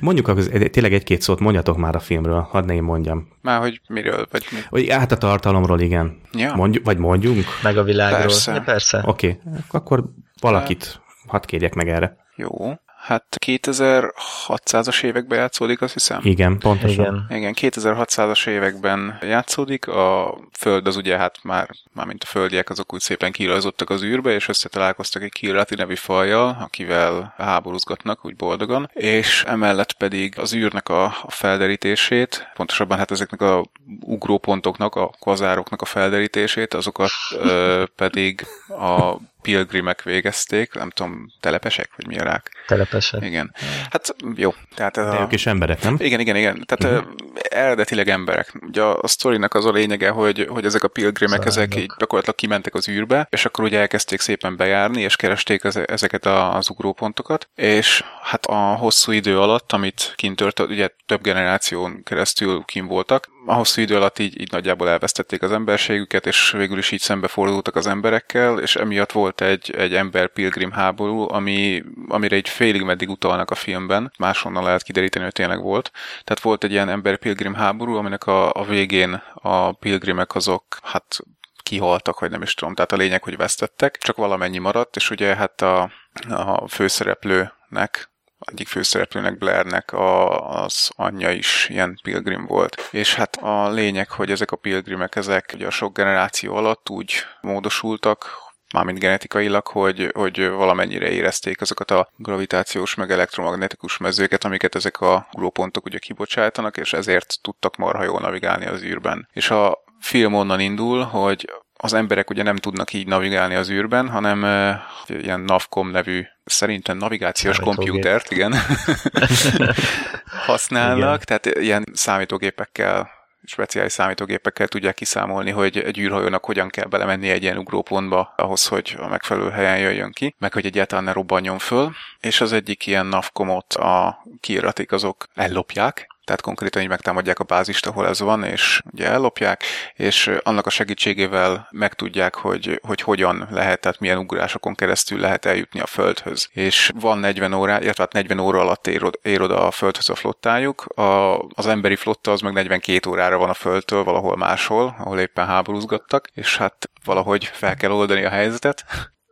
Mondjuk az, tényleg egy-két szót mondjatok már a filmről, hadd ne én mondjam. Már, hogy miről, vagy mi? Hogy hát a tartalomról, igen. Ja. Mondjuk, vagy mondjunk? Meg a világról. Persze. Persze. Oké, okay. akkor valakit hadd kérjek meg erre. Jó. Hát 2600-as években játszódik, azt hiszem. Igen, pontosan. Igen, Igen 2600-as években játszódik. A Föld az ugye hát már, már mint a földiek, azok úgy szépen kirajzottak az űrbe, és összetalálkoztak egy Kirati nevű fajjal, akivel háborúzgatnak úgy boldogan, és emellett pedig az űrnek a, a felderítését, pontosabban hát ezeknek a ugrópontoknak, a kvazároknak a felderítését, azokat ö, pedig a pilgrimek végezték, nem tudom, telepesek, vagy mi a rák? Telepesek. Igen. Hát jó. Tehát ez a... ők is emberek, nem? Igen, igen, igen. Tehát uh-huh. eredetileg emberek. Ugye a, a sztorinak az a lényege, hogy, hogy ezek a pilgrimek, ezek így gyakorlatilag kimentek az űrbe, és akkor ugye elkezdték szépen bejárni, és keresték az, ezeket a, az ugrópontokat, és hát a hosszú idő alatt, amit kint tört, ugye több generáción keresztül kim voltak, a hosszú idő alatt így, így nagyjából elvesztették az emberségüket, és végül is így szembefordultak az emberekkel, és emiatt volt egy, egy ember-pilgrim háború, ami, amire egy félig meddig utalnak a filmben, máshonnan lehet kideríteni, hogy tényleg volt. Tehát volt egy ilyen ember-pilgrim háború, aminek a, a végén a pilgrimek azok, hát kihaltak, vagy nem is tudom. Tehát a lényeg, hogy vesztettek, csak valamennyi maradt, és ugye hát a, a főszereplőnek egyik főszereplőnek, Blairnek a, az anyja is ilyen pilgrim volt. És hát a lényeg, hogy ezek a pilgrimek, ezek ugye a sok generáció alatt úgy módosultak, mármint genetikailag, hogy, hogy valamennyire érezték azokat a gravitációs meg elektromagnetikus mezőket, amiket ezek a grópontok ugye kibocsátanak, és ezért tudtak marha jól navigálni az űrben. És a film onnan indul, hogy az emberek ugye nem tudnak így navigálni az űrben, hanem uh, ilyen Navcom nevű, szerintem navigációs kompjútert, igen, <laughs> használnak, igen. tehát ilyen számítógépekkel speciális számítógépekkel tudják kiszámolni, hogy egy űrhajónak hogyan kell belemenni egy ilyen ugrópontba ahhoz, hogy a megfelelő helyen jöjjön ki, meg hogy egyáltalán ne robbanjon föl. És az egyik ilyen navkomot a kiiratik azok ellopják, tehát konkrétan így megtámadják a bázist, ahol ez van, és ugye ellopják, és annak a segítségével megtudják, hogy, hogy hogyan lehet, tehát milyen ugrásokon keresztül lehet eljutni a Földhöz. És van 40 órá, illetve hát 40 óra alatt ér, ér oda a Földhöz a flottájuk, a, az emberi flotta az meg 42 órára van a Földtől valahol máshol, ahol éppen háborúzgattak, és hát valahogy fel kell oldani a helyzetet,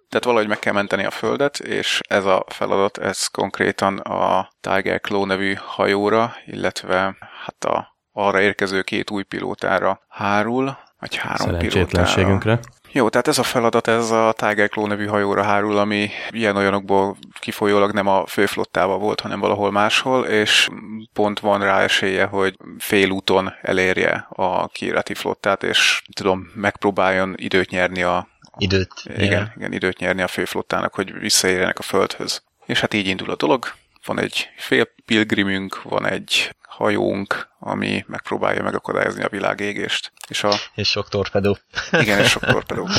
tehát valahogy meg kell menteni a Földet, és ez a feladat, ez konkrétan a Tiger Claw nevű hajóra, illetve hát a arra érkező két új pilótára hárul, vagy három pilótára. Jó, tehát ez a feladat, ez a Tiger Claw nevű hajóra hárul, ami ilyen-olyanokból kifolyólag nem a főflottával volt, hanem valahol máshol, és pont van rá esélye, hogy félúton elérje a kirati flottát, és tudom, megpróbáljon időt nyerni a időt. Igen, igen, igen, időt nyerni a főflottának, hogy visszaérjenek a földhöz. És hát így indul a dolog. Van egy fél pilgrimünk, van egy hajónk, ami megpróbálja megakadályozni a világ égést. És, a... és sok torpedó. Igen, és sok torpedó. <laughs>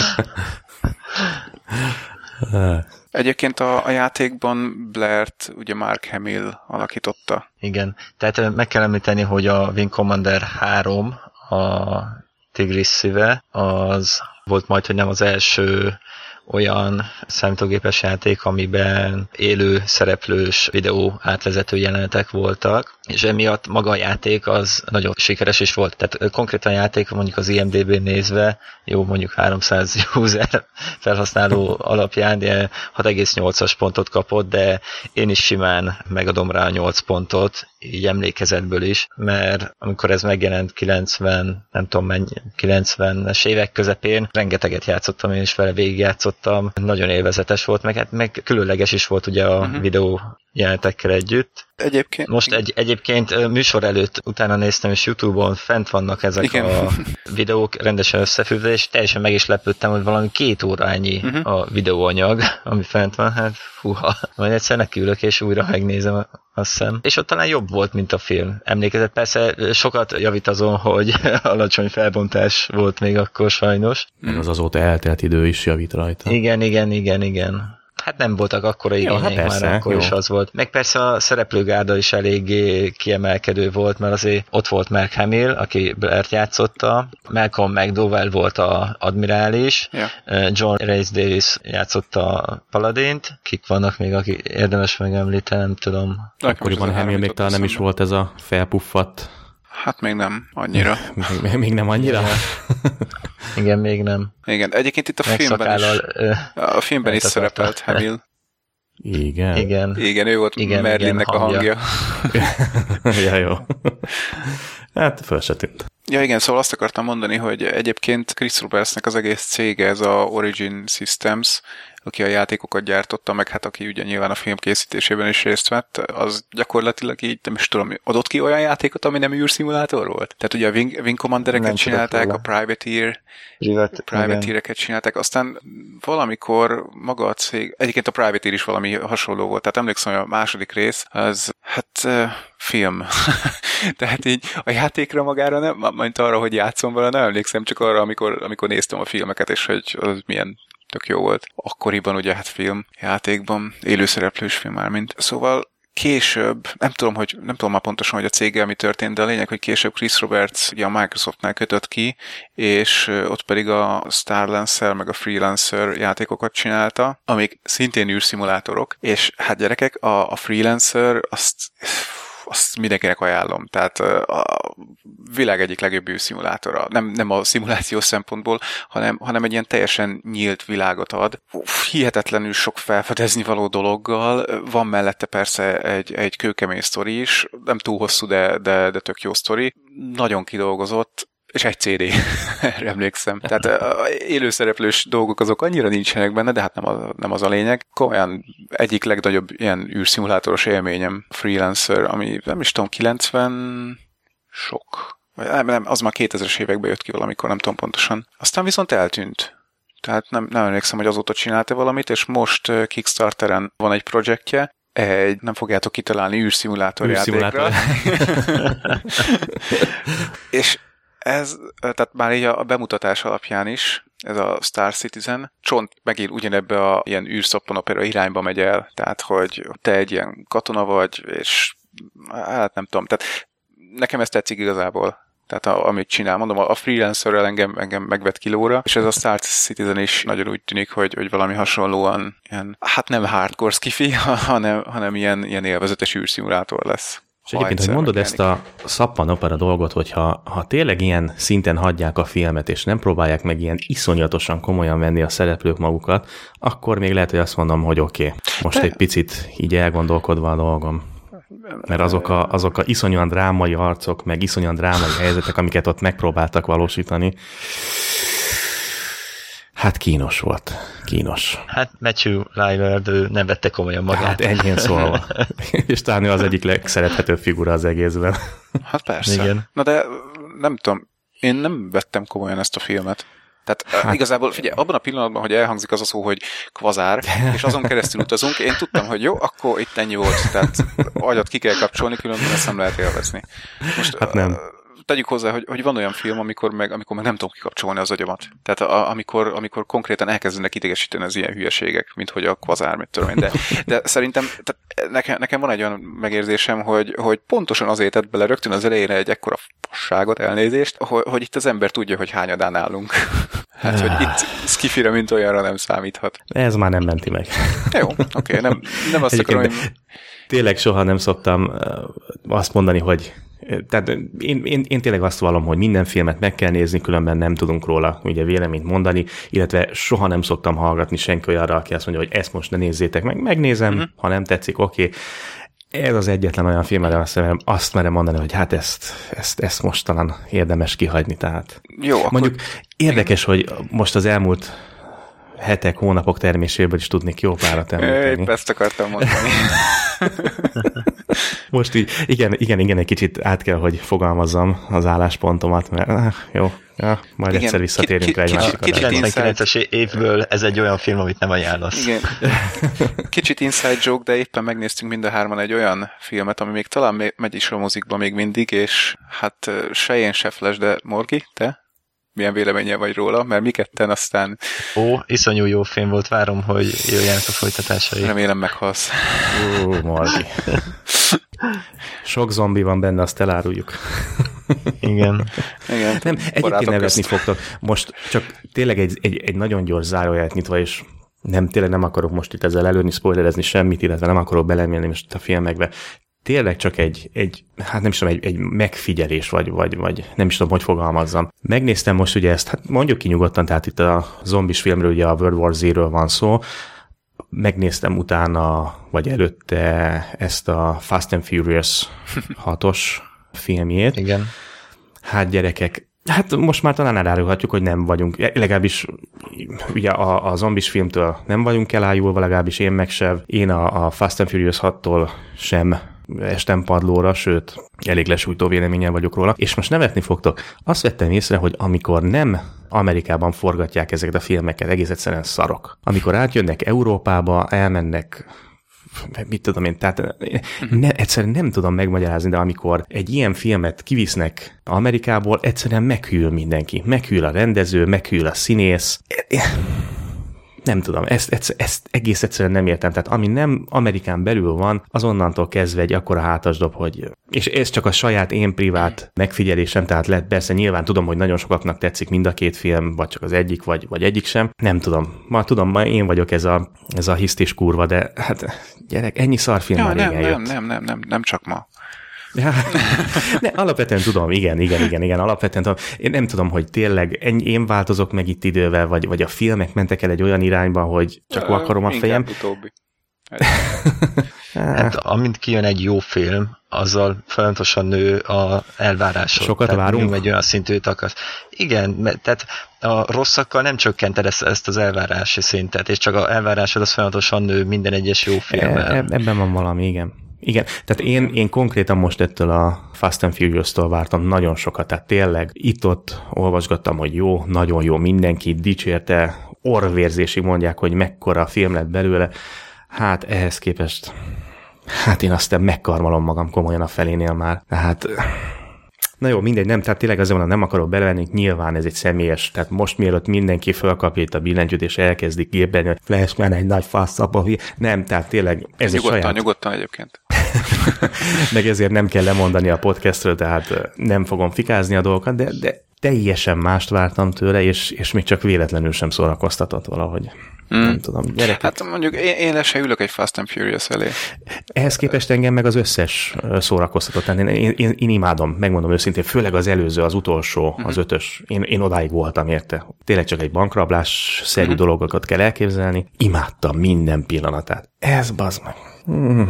Egyébként a, a játékban Blair-t ugye Mark Hamill alakította. Igen, tehát meg kell említeni, hogy a Wing Commander 3, a Tigris szíve, az volt majd, hogy nem az első olyan számítógépes játék, amiben élő szereplős videó átvezető jelenetek voltak, és emiatt maga a játék az nagyon sikeres is volt. Tehát konkrétan a játék mondjuk az IMDB-n nézve, jó mondjuk 300 user felhasználó alapján, de 6,8-as pontot kapott, de én is simán megadom rá a 8 pontot, így emlékezetből is, mert amikor ez megjelent 90, nem tudom mennyi, 90-es évek közepén, rengeteget játszottam, én is vele végigjátszottam, nagyon élvezetes volt, meg, hát, meg különleges is volt ugye a uh-huh. videó jelenetekkel együtt. Egyébként. Most egy, egyébként műsor előtt utána néztem, és Youtube-on fent vannak ezek Igen. a <laughs> videók rendesen összefüggve, és teljesen meg is lepődtem, hogy valami két órányi uh-huh. a videóanyag, <laughs> ami fent van, hát fuha. Majd egyszer nekiülök, és újra megnézem, azt hiszem. És ott talán jobb volt, mint a film. Emlékezett, persze sokat javít azon, hogy <laughs> alacsony felbontás volt még akkor sajnos. Meg az azóta eltelt idő is javít rajta. Igen, igen, igen, igen. Hát nem voltak akkora igényeik hát persze, már akkor jó. is az volt. Meg persze a szereplőgárda is eléggé kiemelkedő volt, mert azért ott volt Mark Hamill, aki Blair-t játszotta, Malcolm McDowell volt a admirális, yeah. John Rhys Davis játszotta a paladint, kik vannak még, aki érdemes megemlíteni, nem tudom. Akkoriban Hamill még talán nem is volt ez a felpuffadt Hát még nem annyira. még, még nem annyira? Igen, még nem. Igen, egyébként itt a filmben is, a filmben is szerepelt Hamill. Igen. Igen. Igen, ő volt igen, Merlinnek igen, a hangja. <laughs> ja, jó. <laughs> Hát föl se tűnt. Ja igen, szóval azt akartam mondani, hogy egyébként Chris Robertsnek az egész cége, ez a Origin Systems, aki a játékokat gyártotta, meg hát aki ugye nyilván a film készítésében is részt vett, az gyakorlatilag így, nem is tudom, adott ki olyan játékot, ami nem űrszimulátor volt? Tehát ugye a Wing, Wing Commandereket csinálták, a Privateer, Privat, Privateer-eket csinálták, aztán valamikor maga a cég, egyébként a Privateer is valami hasonló volt, tehát emlékszem, hogy a második rész, az hát film. <laughs> Tehát így a játékra magára nem, majd arra, hogy játszom vele, nem emlékszem, csak arra, amikor, amikor néztem a filmeket, és hogy az milyen tök jó volt. Akkoriban ugye hát film, játékban, élőszereplős film már, mint. Szóval később, nem tudom, hogy, nem tudom már pontosan, hogy a céggel mi történt, de a lényeg, hogy később Chris Roberts ugye a Microsoftnál kötött ki, és ott pedig a Starlancer meg a Freelancer játékokat csinálta, amik szintén űrszimulátorok, és hát gyerekek, a, a Freelancer azt azt mindenkinek ajánlom. Tehát a világ egyik legjobb űrszimulátora. Nem, nem a szimuláció szempontból, hanem, hanem egy ilyen teljesen nyílt világot ad. Uf, hihetetlenül sok felfedezni való dologgal. Van mellette persze egy, egy kőkemény sztori is, nem túl hosszú, de, de, de tök jó sztori. Nagyon kidolgozott, és egy CD, <laughs> erre emlékszem. Tehát élőszereplős dolgok azok annyira nincsenek benne, de hát nem az, nem az a lényeg. Komolyan egyik legnagyobb ilyen űrszimulátoros élményem Freelancer, ami nem is tudom, 90 sok. Nem, nem, az már 2000-es években jött ki valamikor, nem tudom pontosan. Aztán viszont eltűnt. Tehát nem, nem emlékszem, hogy azóta csinálta valamit, és most Kickstarteren van egy projektje, egy, nem fogjátok kitalálni, űrszimulátor, űrszimulátor. játékra. <laughs> <laughs> és ez, tehát már így a bemutatás alapján is, ez a Star Citizen, csont megint ugyanebbe a ilyen űrszappanopera irányba megy el, tehát hogy te egy ilyen katona vagy, és hát nem tudom, tehát nekem ez tetszik igazából, tehát a, amit csinál. Mondom, a freelancerrel engem, engem megvet kilóra, és ez a Star Citizen is nagyon úgy tűnik, hogy, hogy valami hasonlóan ilyen, hát nem hardcore skifi, <laughs> hanem, hanem ilyen, ilyen élvezetes űrszimulátor lesz. És egyébként, hogy mondod ezt a szappan opera dolgot, hogyha ha tényleg ilyen szinten hagyják a filmet, és nem próbálják meg ilyen iszonyatosan komolyan venni a szereplők magukat, akkor még lehet, hogy azt mondom, hogy oké, okay, most De... egy picit így elgondolkodva a dolgom. Mert azok a, azok a iszonyúan drámai arcok, meg iszonyúan drámai helyzetek, amiket ott megpróbáltak valósítani, Hát kínos volt. Kínos. Hát Matthew Lillard, ő nem vette komolyan magát. Hát ennyien szólva. <laughs> És talán az egyik legszerethetőbb figura az egészben. Hát persze. Igen. Na de nem tudom, én nem vettem komolyan ezt a filmet. Tehát hát. igazából, figyelj, abban a pillanatban, hogy elhangzik az a szó, hogy kvazár, és azon keresztül utazunk, én tudtam, hogy jó, akkor itt ennyi volt, tehát agyat ki kell kapcsolni, különben ezt nem lehet élvezni. Most, hát nem tegyük hozzá, hogy, hogy van olyan film, amikor meg, amikor meg nem tudom kikapcsolni az agyamat. Tehát a, amikor, amikor konkrétan elkezdenek idegesíteni az ilyen hülyeségek, mint hogy a kvazár, mit tudom. De, de szerintem tehát nekem, nekem van egy olyan megérzésem, hogy, hogy pontosan azért tett bele rögtön az elejére egy ekkora fasságot, elnézést, hogy, hogy itt az ember tudja, hogy hányadán állunk. <laughs> Hát, hogy itt skifire, mint olyanra nem számíthat. Ez már nem menti meg. Jó, oké, okay, nem, nem azt akarom, hogy... Tényleg soha nem szoktam azt mondani, hogy tehát én, én, én tényleg azt vallom, hogy minden filmet meg kell nézni, különben nem tudunk róla ugye véleményt mondani, illetve soha nem szoktam hallgatni senki olyanra, aki azt mondja, hogy ezt most ne nézzétek meg, megnézem, uh-huh. ha nem tetszik, oké. Okay. Ez az egyetlen olyan film, amire azt, merem, azt merem mondani, hogy hát ezt, ezt, ezt most talán érdemes kihagyni. Tehát. Jó, Mondjuk akkor... érdekes, hogy most az elmúlt hetek, hónapok terméséből is tudnék jó párat említeni. Épp ezt akartam mondani. <laughs> Most így, igen, igen, igen, egy kicsit át kell, hogy fogalmazzam az álláspontomat, mert ah, jó, ja, majd igen, egyszer visszatérünk rá egy másik 99-es évből ez egy olyan film, amit nem ajánlasz. Igen. <laughs> Kicsit inside joke, de éppen megnéztünk mind a hárman egy olyan filmet, ami még talán megy is a mozikba még mindig, és hát se én, se Flash, de Morgi, te? milyen véleménye vagy róla, mert mi ketten aztán... Ó, iszonyú jó film volt, várom, hogy jöjjenek a folytatásai. Remélem meghalsz. Ó, Margi. <laughs> Sok zombi van benne, azt eláruljuk. Igen. Igen. Nem, egyébként nevetni fogtok. Most csak tényleg egy, egy, egy nagyon gyors záróját nyitva, és nem, tényleg nem akarok most itt ezzel előni, spoilerezni semmit, illetve nem akarok belemélni most a filmekbe tényleg csak egy, egy hát nem is tudom, egy, egy megfigyelés, vagy, vagy, vagy nem is tudom, hogy fogalmazzam. Megnéztem most ugye ezt, hát mondjuk ki nyugodtan, tehát itt a zombis filmről ugye a World War Z-ről van szó, megnéztem utána, vagy előtte ezt a Fast and Furious <laughs> 6-os filmjét. Igen. Hát gyerekek, Hát most már talán elárulhatjuk, hogy nem vagyunk, legalábbis ugye a, a zombis filmtől nem vagyunk elájulva, legalábbis én meg sem. Én a, a Fast and Furious 6-tól sem estem padlóra, sőt, elég lesújtó véleményen vagyok róla. És most nevetni fogtok. Azt vettem észre, hogy amikor nem Amerikában forgatják ezeket a filmeket, egész egyszerűen szarok. Amikor átjönnek Európába, elmennek mit tudom én, tehát ne, egyszerűen nem tudom megmagyarázni, de amikor egy ilyen filmet kivisznek Amerikából, egyszerűen meghűl mindenki. Meghűl a rendező, meghűl a színész nem tudom, ezt, ezt, ezt egész egyszerűen nem értem. Tehát ami nem Amerikán belül van, az onnantól kezdve egy akkora hátasdob, hogy... És ez csak a saját én privát megfigyelésem, tehát lehet persze nyilván tudom, hogy nagyon sokaknak tetszik mind a két film, vagy csak az egyik, vagy, vagy egyik sem. Nem tudom. Ma tudom, ma én vagyok ez a, ez a hisztis kurva, de hát gyerek, ennyi szarfilm ja, már nem, nem, nem, nem, nem, nem csak ma. <laughs> Ja, ne, alapvetően tudom, igen, igen, igen, igen, alapvetően tudom. Én nem tudom, hogy tényleg ennyi, én változok meg itt idővel, vagy, vagy a filmek mentek el egy olyan irányba, hogy csak Ö, akarom a fejem. utóbbi. Hát amint kijön egy jó film, azzal folyamatosan nő a elvárásod. Sokat tehát várunk? Egy olyan szintűt akarsz. Igen, mert, tehát a rosszakkal nem csökkented ezt, ezt az elvárási szintet, és csak a elvárásod az folyamatosan nő minden egyes jó filmmel. E- eb- ebben van valami, igen. Igen, tehát én, én konkrétan most ettől a Fast and Furious-tól vártam nagyon sokat, tehát tényleg itt-ott olvasgattam, hogy jó, nagyon jó, mindenki dicsérte, orvérzésig mondják, hogy mekkora film lett belőle, hát ehhez képest, hát én aztán megkarmalom magam komolyan a felénél már, tehát Na jó, mindegy, nem, tehát tényleg mondom, nem akarok belevenni, nyilván ez egy személyes, tehát most mielőtt mindenki fölkapja itt a billentyűt és elkezdik gépelni, hogy Flashman egy nagy hülye. nem, tehát tényleg ez egy Nyugodtan, saját nyugodtan egyébként. Meg ezért nem kell lemondani a podcastről, tehát nem fogom fikázni a dolgokat, de, de teljesen mást vártam tőle, és, és még csak véletlenül sem szórakoztatott valahogy. Mm. Nem tudom, gyerekek. Hát, mondjuk én, én le se ülök egy Fast and Furious elé. Ehhez képest engem meg az összes szórakoztatott. Én, én, én, én imádom, megmondom őszintén, főleg az előző, az utolsó, az ötös. Én, én odáig voltam érte. Tényleg csak egy bankrablás-szerű dolgokat kell elképzelni. Imádtam minden pillanatát. Ez bazd meg. Mm.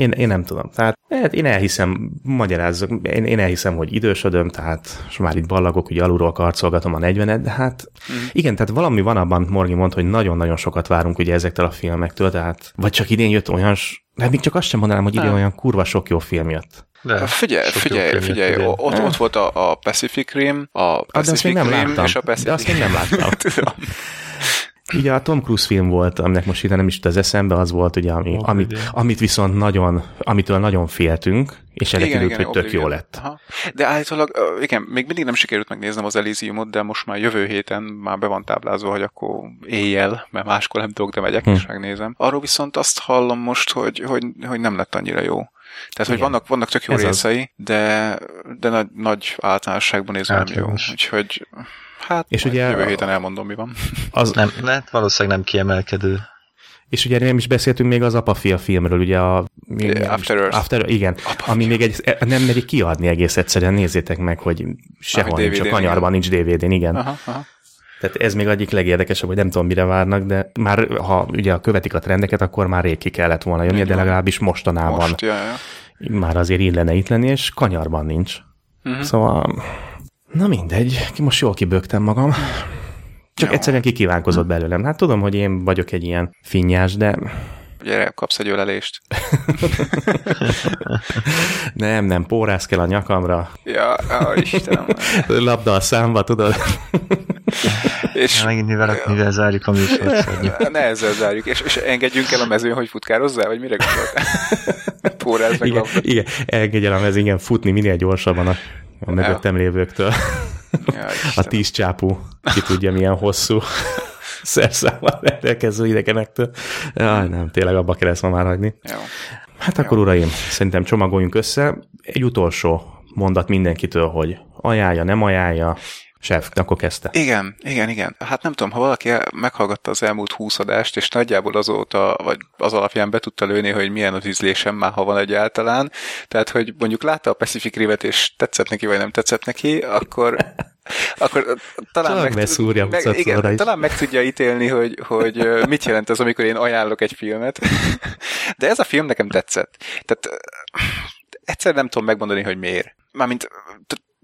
Én, én nem tudom. Tehát hát én elhiszem, magyarázzak, én, én elhiszem, hogy idősödöm, tehát és már itt ballagok, hogy alulról karcolgatom a 40-et, de hát mm. igen, tehát valami van abban, Morgi mond, hogy nagyon-nagyon sokat várunk ugye ezektől a filmektől, tehát vagy csak idén jött olyan, de még csak azt sem mondanám, hogy idén olyan kurva sok jó film jött. De Figyelj, jó figyelj, jött figyelj, idén. ott, ott volt a, a Pacific Rim, a Ah, de azt Pacific nem Rim láttam. és a De Pacific azt még nem láttam. <laughs> Tudom. Ugye a Tom Cruise film volt, aminek most ide nem is az eszembe, az volt ugye, ami, Oblivion. amit, amit viszont nagyon, amitől nagyon féltünk, és elkerült, hogy tök jó Oblivion. lett. Aha. De állítólag, igen, még mindig nem sikerült megnéznem az Elysiumot, de most már jövő héten már be van táblázva, hogy akkor éjjel, mert máskor nem tudok, de megyek Hm. és megnézem. Arról viszont azt hallom most, hogy, hogy, hogy nem lett annyira jó. Tehát, hogy Igen. vannak, vannak tök jó Ez az. részei, de, de nagy, nagy általánosságban nézve nem jó. Úgyhogy hát És ugye jövő héten elmondom, mi van. Az, Nem, lehet valószínűleg nem kiemelkedő. És ugye nem is beszéltünk még az Apafia filmről, ugye a... After Earth. After, igen, Apafia. ami még egy, nem merik kiadni egész egyszerűen, nézzétek meg, hogy sehol Ahogy nincs, a kanyarban nincs DVD-n, igen. Aha, aha. Tehát ez még egyik legérdekesebb, hogy nem tudom, mire várnak, de már ha ugye követik a trendeket, akkor már rég ki kellett volna jönni, de legalábbis mostanában Most, ja, ja. már azért illene itt lenni, és kanyarban nincs. Uh-huh. Szóval, na mindegy, most jól kibögtem magam. Csak Jó. egyszerűen kikívánkozott belőlem. Hát tudom, hogy én vagyok egy ilyen finnyás, de Gyere, kapsz egy ölelést. <laughs> nem, nem, pórász kell a nyakamra, Ja, ja Istenem. labda a számba, tudod? És Megint mivel, mivel zárjuk a műsort. ne ezzel zárjuk. És, és engedjünk el a mezőn, hogy futkározzál, vagy mire gondoltál? <laughs> Póráz meg Igen, labda. igen, elkegyelem ez igen futni minél gyorsabban a, a mögöttem lévőktől. Ja, A tíz csápú, ki tudja milyen hosszú szerszámmal rendelkező idegenektől. Jaj, nem, tényleg abba kell ezt ma már hagyni. Jó. Hát akkor uraim, szerintem csomagoljunk össze. Egy utolsó mondat mindenkitől, hogy ajánlja, nem ajánlja. Sef, akkor kezdte. Igen, igen, igen. Hát nem tudom, ha valaki meghallgatta az elmúlt húsz adást, és nagyjából azóta, vagy az alapján be tudta lőni, hogy milyen az ízlésem már, ha van egyáltalán, tehát, hogy mondjuk látta a Pacific Rivet, és tetszett neki, vagy nem tetszett neki, akkor akkor talán Csak meg, beszúrja meg, igen, talán meg tudja ítélni, hogy, hogy mit jelent ez, amikor én ajánlok egy filmet. De ez a film nekem tetszett. Tehát egyszer nem tudom megmondani, hogy miért. Mármint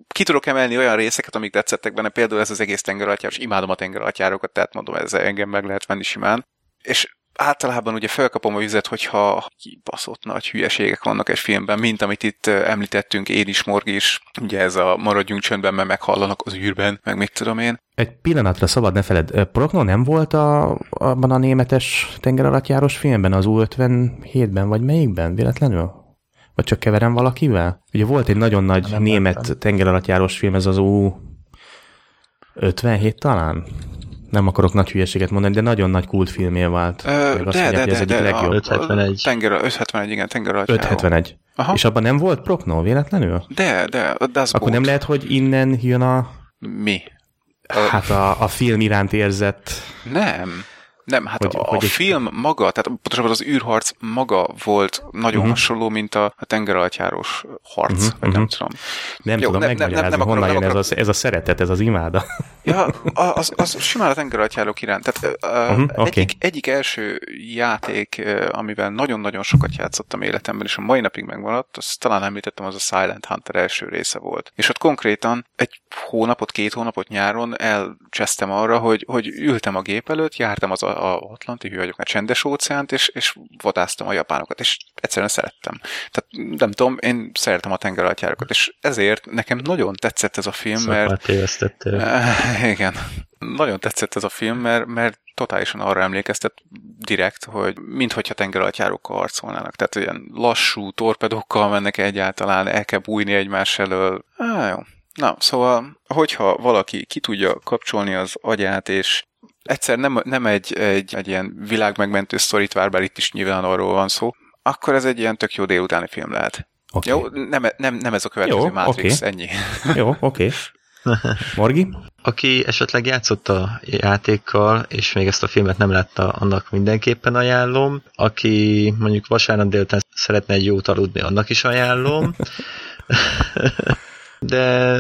ki tudok emelni olyan részeket, amik tetszettek benne, például ez az egész tengeralatyáros, imádom a tengeralatyárokat, tehát mondom, ez engem meg lehet venni simán. És általában ugye felkapom a vizet, hogyha kibaszott nagy hülyeségek vannak egy filmben, mint amit itt említettünk, én is, Morgi is, ugye ez a maradjunk csöndben, mert meghallanak az űrben, meg mit tudom én. Egy pillanatra szabad ne feled. Ö, Prokno nem volt a, abban a németes tengeralattjáros filmben, az U57-ben, vagy melyikben, véletlenül? Vagy csak keverem valakivel? Ugye volt egy nagyon nagy Nem német tengeralattjáros film, ez az U57 talán? Nem akarok nagy hülyeséget mondani, de nagyon nagy kultfilmé vált. Ö, de, mondják, de, hogy ez de, egyik de, legjobb. a- 571. Tenger, 571, igen, tengeralatyáró. 571. Aha. És abban nem volt Prokno, véletlenül? De, de, de az Akkor nem lehet, hogy innen jön a, Mi? hát a, a film iránt érzett Nem. Nem, hát Hogy- a, hogy a egy- film maga, tehát pontosabban az űrharc maga volt nagyon uh-huh. hasonló, mint a, a tengeralattjárós harc, uh-huh. vagy nem mhm. tudom. Nem Jó, tudom nem- nem- megmagyarázni, nem akarom- honnan nem jön ez, akarom- a, ez a szeretet, ez az imáda. Ja, az, az simán a tengeralattjárók iránt. Tehát uh, uh-huh, oké. egyik, egyik első játék, amivel nagyon-nagyon sokat játszottam életemben, és a mai napig megmaradt, azt talán említettem, az a Silent Hunter első része volt. És ott konkrétan egy hónapot, két hónapot nyáron elcsesztem arra, hogy, hogy ültem a gép előtt, jártam az a, a Atlanti hűhagyok, a csendes óceánt, és, és vadáztam a japánokat, és egyszerűen szerettem. Tehát nem tudom, én szeretem a tengeralattjárokat, és ezért nekem nagyon tetszett ez a film, mert tévesztettél. Eh, Igen. Nagyon tetszett ez a film, mert, mert totálisan arra emlékeztet direkt, hogy minthogyha tengeralattjárókkal harcolnának. Tehát ilyen lassú torpedókkal mennek egyáltalán, el kell bújni egymás elől. Á, jó. Na, szóval, hogyha valaki ki tudja kapcsolni az agyát, és egyszer nem, nem egy, egy, egy ilyen világmegmentő sztorit vár, bár itt is nyilván arról van szó, akkor ez egy ilyen tök jó délutáni film lehet. Oké. Jó, nem, nem, nem ez a következő Jó, Matrix, oké. ennyi. Jó, oké. <laughs> Morgi? Aki esetleg játszott a játékkal, és még ezt a filmet nem látta, annak mindenképpen ajánlom. Aki mondjuk vasárnap délután szeretne egy jót aludni, annak is ajánlom. <laughs> De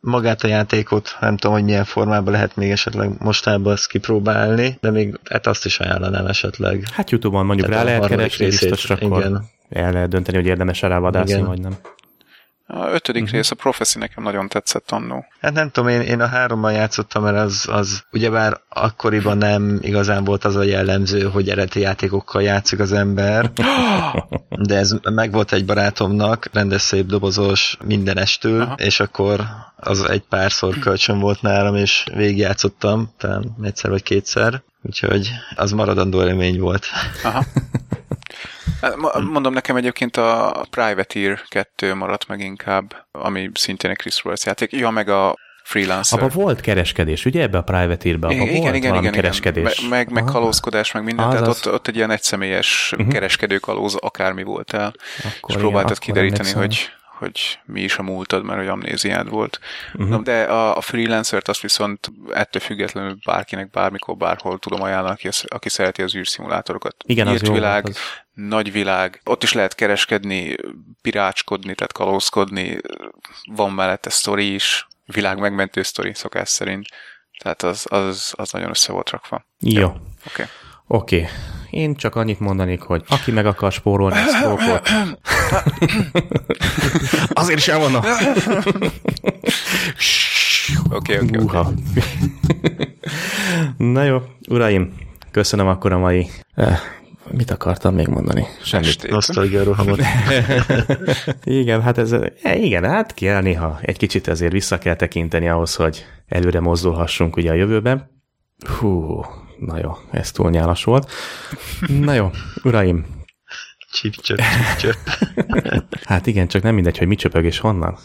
magát a játékot nem tudom, hogy milyen formában lehet még esetleg mostában ezt kipróbálni, de még hát azt is ajánlanám esetleg. Hát Youtube-on mondjuk Tehát rá lehet keresni, biztos akkor igen. el lehet dönteni, hogy érdemes rá vadászni, vagy nem. A ötödik uh-huh. rész, a Prophecy nekem nagyon tetszett annó. Hát nem tudom, én, én a hárommal játszottam, mert az, az ugyebár akkoriban nem igazán volt az a jellemző, hogy eredeti játékokkal játszik az ember, <gasps> de ez meg volt egy barátomnak, rendes szép dobozos mindenestől, Aha. és akkor az egy párszor kölcsön volt nálam, és végigjátszottam, talán egyszer vagy kétszer, úgyhogy az maradandó élmény volt. Aha. <laughs> Hát, mo- Mondom, nekem egyébként a Privateer 2 maradt meg inkább, ami szintén egy Chris Roberts játék. Ja, meg a Freelancer. Abba volt kereskedés, ugye ebbe a Private abba igen, volt igen, igen, kereskedés. igen. Meg, meg, meg Aha. kalózkodás, meg minden. Az Tehát az. ott, ott egy ilyen egyszemélyes uh-huh. kereskedőkalóz, akármi voltál. Akkor és igen, próbáltad akkor kideríteni, hogy, hogy mi is a múltad, mert hogy amnéziád volt. Uh-huh. Na, de a, a freelancert azt viszont ettől függetlenül bárkinek bármikor, bárhol tudom ajánlani, aki, aki szereti az űrszimulátorokat. Igen, az Írt jó világ, volt, az. nagy világ, ott is lehet kereskedni, pirácskodni, tehát kalózkodni, van mellette sztori is, világ megmentő sztori szokás szerint. Tehát az, az, az nagyon össze volt rakva. Jó. Oké. Okay. Oké. Én csak annyit mondanék, hogy aki meg akar spórolni, sztrókot. <clears throat> Azért is elmondom. <laughs> Oké, oké, oké. Na jó, uraim, köszönöm akkor a mai... Eh, mit akartam még mondani? Semmit. Nosztalgia rohamot. <laughs> Igen, hát ez, eh, igen, hát kell néha egy kicsit ezért vissza kell tekinteni ahhoz, hogy előre mozdulhassunk ugye a jövőben. Hú, na jó, ez túl nyálas volt. Na jó, uraim, Csip, csöp, csip, csöp. <laughs> hát igen, csak nem mindegy, hogy mi csöpög és honnan.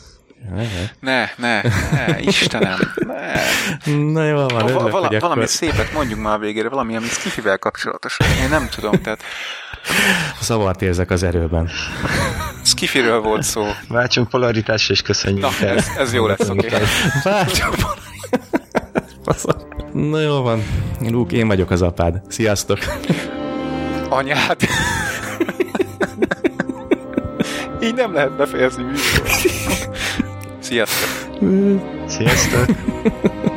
Ne, ne, ne, Istenem, ne. Na jó, van, Va- örülök, vala, valami akkor szépet mondjunk már a végére, valami, ami skifivel kapcsolatos. Én nem tudom, tehát zavart érzek az erőben. skifiről volt szó. Váltsunk polaritásra, és köszönjük Na, el. ez, ez jó lesz, oké. Okay. Várjunk Faszom. Na jó van. Luke, én vagyok az apád. Sziasztok! Anyád. Így nem lehet befejezni műsort. Sziasztok! Sziasztok! <laughs>